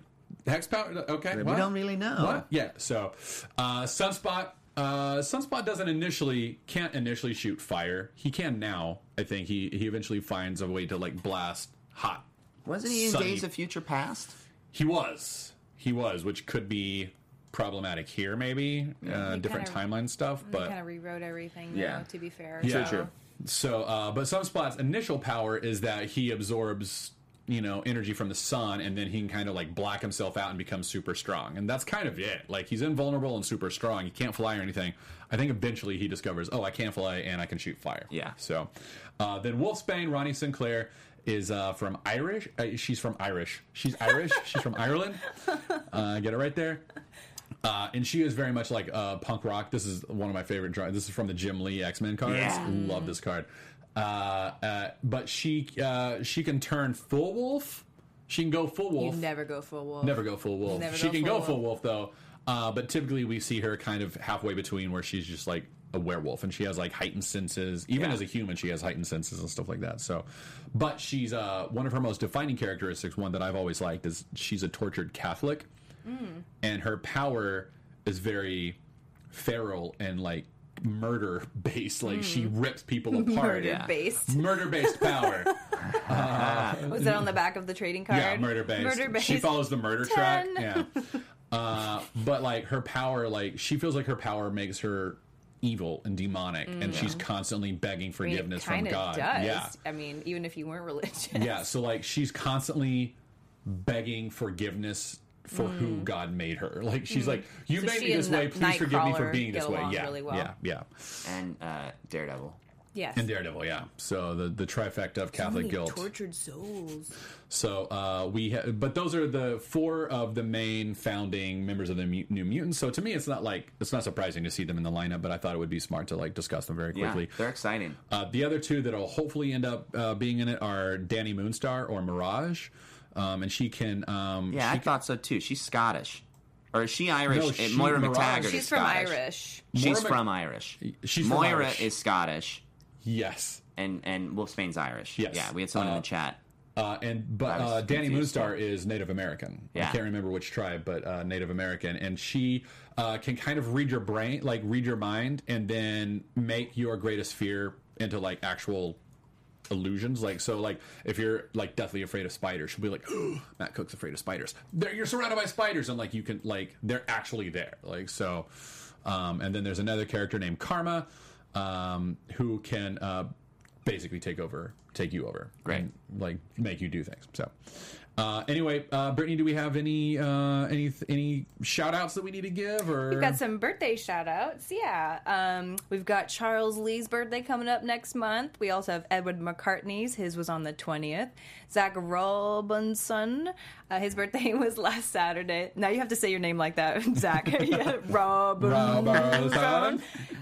B: Hex power? Okay,
D: We
B: what?
D: don't really know.
B: What? Yeah. So, uh, Sunspot. Uh, Sunspot doesn't initially can't initially shoot fire. He can now. I think he he eventually finds a way to like blast hot.
D: Wasn't he in
B: sunny-
D: Days of Future Past?
B: He was. He was, which could be problematic here, maybe uh, different
E: kinda-
B: timeline stuff.
E: They
B: But
E: kind of rewrote everything.
D: Yeah.
E: Yeah. To be fair.
B: yeah,
D: true.
B: So, uh, but Sunspot's initial power is that he absorbs, you know, energy from the sun, and then he can kind of like black himself out and become super strong. And that's kind of it. Like he's invulnerable and super strong. He can't fly or anything. I think eventually he discovers, oh, I can fly and I can shoot fire.
D: Yeah.
B: So, uh, then Wolfsbane, Rahne Sinclair. Is uh, from Irish. Uh, she's from Irish. She's Irish. she's from Ireland. Uh, get it right there. Uh, and she is very much like uh, punk rock. This is one of my favorite drawings. This is from the Jim Lee X Men cards.
D: Yeah.
B: Love this card. Uh, uh, but she uh, she can turn full wolf. She can go full
E: You
B: wolf.
E: never go full wolf.
B: Never go full wolf.
E: Never
B: she
E: go
B: can
E: full
B: go full wolf though. Uh, but typically we see her kind of halfway between where she's just like a werewolf and she has like heightened senses. Even
D: Yeah.
B: as a human, she has heightened senses and stuff like that. So, but she's uh, one of her most defining characteristics. One that I've always liked is she's a tortured Catholic, and her power is very feral and like murder based. Like she rips people apart.
E: Murder based.
B: Murder based power.
E: Was that on the back of the trading card?
B: Yeah, murder based.
E: Murder based.
B: She follows the murder
E: Ten.
B: track. Yeah. Uh, but like her power, like she feels like her power makes her evil and demonic, and she's constantly begging
E: I mean,
B: forgiveness
E: it
B: from
E: kind of
B: God.
E: does.
B: Yeah.
E: I mean, even if you weren't religious.
B: Yeah. So like she's constantly begging forgiveness for who God made her. Like she's like, you
E: Mm. So
B: made me this way. Please forgive me for being this way. Yeah.
E: really well.
B: Yeah. Yeah.
D: And uh, Daredevil.
E: Yes.
B: And Daredevil. Yeah. So the the trifecta of Catholic
E: Many
B: guilt.
E: Tortured souls.
B: So uh, we, ha- but those are the four of the main founding members of the Mu- New Mutants. So to me, it's not like it's not surprising to see them in the lineup, but I thought it would be smart to like discuss them very
D: Yeah,
B: quickly.
D: they're exciting.
B: Uh, the other two that'll hopefully end up uh, being in it are Dani Moonstar or Mirage. um, and she can. Um,
D: Yeah,
B: she
D: I thought so too. She's Scottish. Or is she Irish?
B: No,
D: Uh,
B: she-
D: Moira
B: Mirage-
D: McTaggart
E: She's
D: is
E: from
D: Scottish.
E: Irish.
D: She's
B: Moira
D: from Irish.
B: She's from
D: Moira
B: Irish.
D: is Scottish,
B: yes.
D: and and Wolfsbane's Irish.
B: Yes.
D: Yeah, we had someone in
B: Uh,
D: the chat.
B: Uh, and but uh,
D: Dani
B: Moonstar is Native American. I can't remember which tribe, but uh, Native American, and she uh, can kind of read your brain, like read your mind, and then make your greatest fear into like actual illusions. Like so, like if you're like deathly afraid of spiders, she'll be like, "Matt Cook's afraid of spiders." There, you're surrounded by spiders, and like you can like they're actually there. Like so, um, and then there's another character named Karma, um, who can uh, basically take over, take you over,
D: Great.
B: and, like make you do things. So. Uh, anyway, uh, Brittany, do we have any uh, any any shout outs that we need to give? Or
E: We've got some birthday shout outs. Yeah. Um, we've got Charles Lee's birthday coming up next month. We also have Edward McCartney's. His was on the 20th. Zach Robinson. Uh, his birthday was last Saturday. Now you have to say your name like that, Zach. yeah, Robinson.
B: Robinson.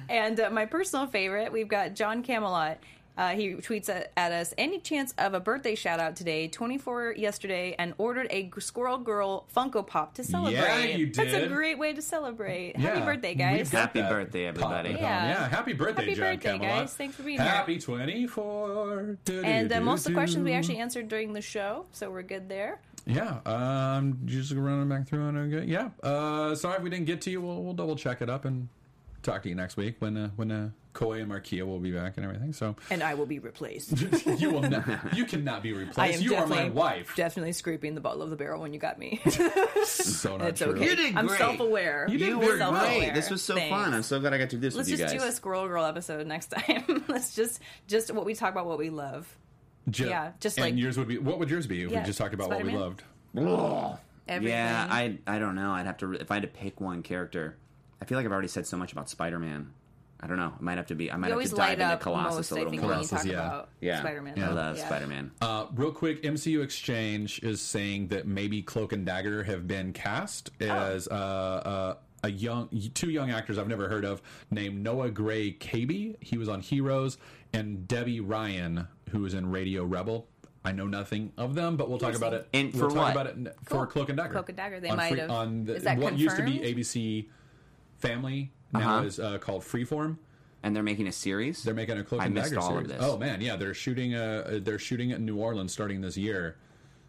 E: And uh, my personal favorite, we've got John Camelot. Uh, he tweets at, at us any chance of a birthday shout out today 24 yesterday and ordered a squirrel girl funko pop to celebrate Yeah,
B: you did.
E: that's a great way to celebrate happy
B: Yeah,
E: birthday
B: we've
E: guys
D: Happy birthday, everybody.
E: Yeah.
B: home. yeah, happy birthday,
E: Happy
B: John
E: birthday,
B: Camelot.
E: guys. Thanks for being here.
B: Happy 24.
E: and uh, most of the questions we actually answered during the show so we're good there
B: Yeah, um, just running back through and okay. Yeah, uh, sorry if we didn't get to you. We'll, we'll double check it up and talk to you next week when uh, when uh, Coy and Markia will be back and everything. So
E: and i will be replaced
B: you will not, you cannot be replaced. You are my wife.
E: definitely scraping the bottom of the barrel when you got me
B: so not
E: it's
B: true.
E: okay
D: You did great.
E: i'm self-aware
B: You did
D: You
B: very
D: were
E: Self-aware.
D: great. This was so
E: Thanks.
D: fun. I'm so glad I got to do this
E: let's
D: with you
E: just
D: guys.
E: do a squirrel girl episode next time let's just just what we talk about what we love
B: Ju-
E: yeah, just
B: and
E: like-
B: yours would be. What would yours be if
E: Yeah,
B: we just talked about what we loved?
E: everything
D: Yeah, I I don't know. I'd have to if I had to pick one character. I feel like I've already said so much about Spider-Man. I don't know. It might have to be. I might
E: you
D: have
E: always
D: to
E: light
D: dive into
E: up
D: Colossus
E: most
D: a
E: i
D: little
E: think
D: more.
E: when you talk
B: Colossus, yeah.
E: about
D: yeah,
E: spider-man
D: I love
E: Yeah.
D: Spider-Man.
B: Uh, real quick, MCU Exchange is saying that maybe Cloak and Dagger have been cast as uh, uh, a young, two young actors I've never heard of named Noah Gray-Cabey. He was on Heroes, and Debby Ryan, who was in Radio Rebel. I know nothing of them, but we'll talk about it.
D: And
B: we'll
D: for
B: talk
D: what?
B: about it n- for Cloak and Dagger.
E: Cloak and Dagger, they
B: On
E: might
B: free-
E: have-
B: on the,
E: is that
B: what used to be? ABC Family now
D: Uh-huh.
B: is uh, called Freeform.
D: And they're making a series.
B: They're making a Cloak
D: I
B: and
D: missed
B: Dagger
D: all of
B: series.
D: this.
B: Oh man, yeah, they're shooting. Uh, they're shooting it in New Orleans starting this year.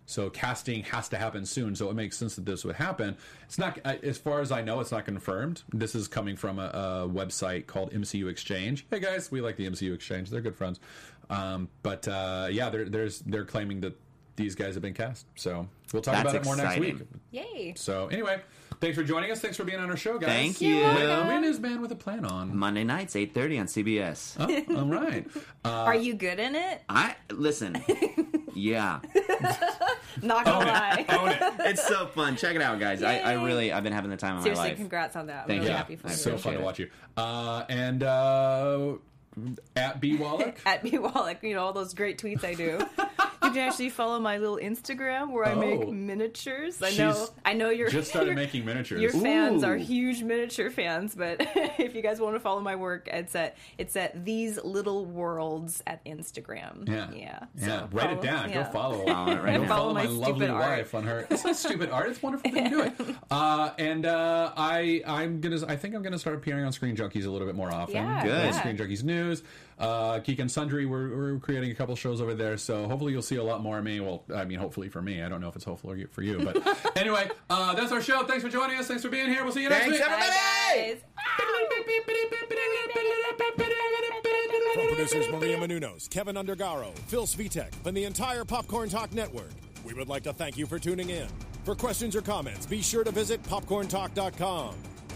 B: So casting has to happen soon. So it makes sense that this would happen. It's not, uh, as far as I know, it's not confirmed. This is coming from a, a website called MCU Exchange. Hey guys, we like the MCU Exchange. They're good friends. Um, but uh, yeah, they're, there's they're claiming that these guys have been cast. So we'll talk
D: That's
B: about it more next
D: exciting.
B: week.
E: yay
B: So anyway, thanks for joining us. Thanks for being on our show, guys.
D: Thank you.
B: Well, when is Man with a Plan on?
D: Monday nights, eight thirty on CBS.
B: Oh, all right. Uh,
E: are you good in it
D: I listen. yeah,
E: not gonna lie
D: it's so fun. Check it out, guys. I, I
E: Yay.
D: really I've been having the time of
E: seriously
D: my life.
E: Seriously, congrats on that i'm
D: Thank
E: really
D: you.
E: happy for you
B: so fun to watch you. Uh, and uh, at B Wallach.
E: at me Wallach, you know, all those great tweets I do. you can actually follow my little Instagram where I make
B: Oh.
E: miniatures. I
B: She's
E: know I know you're
B: just started making miniatures.
E: Your fans are huge miniature fans, but if you guys want to follow my work, it's at it's at these little worlds at Instagram.
B: Yeah,
E: yeah,
B: yeah.
E: So
B: Write it down.
E: yeah.
B: Go follow.
D: Follow it right
B: Go
D: now.
B: follow
E: Follow
B: my,
E: my
B: lovely
E: art.
B: wife on her. It's not stupid art. It's wonderful. Thing to do it. Uh, and uh, I, I'm gonna. I think I'm gonna start appearing on Screen Junkies a little bit more often.
E: Yeah,
D: Good.
E: yeah.
B: Screen Junkies news. Uh, Geek and Sundry. We're, we're creating a couple shows over there, so hopefully you'll see a lot more of me. Well, I mean, hopefully for me. I don't know if it's hopefully for you, but anyway, uh, that's our show. Thanks for joining us. Thanks for being here. We'll see you next
D: Thanks,
B: week.
D: everybody!
C: From producers Maria Menounos, Kevin Undergaro, Phil Svitek, and the entire Popcorn Talk Network, we would like to thank you for tuning in. For questions or comments, be sure to visit popcorntalk.com.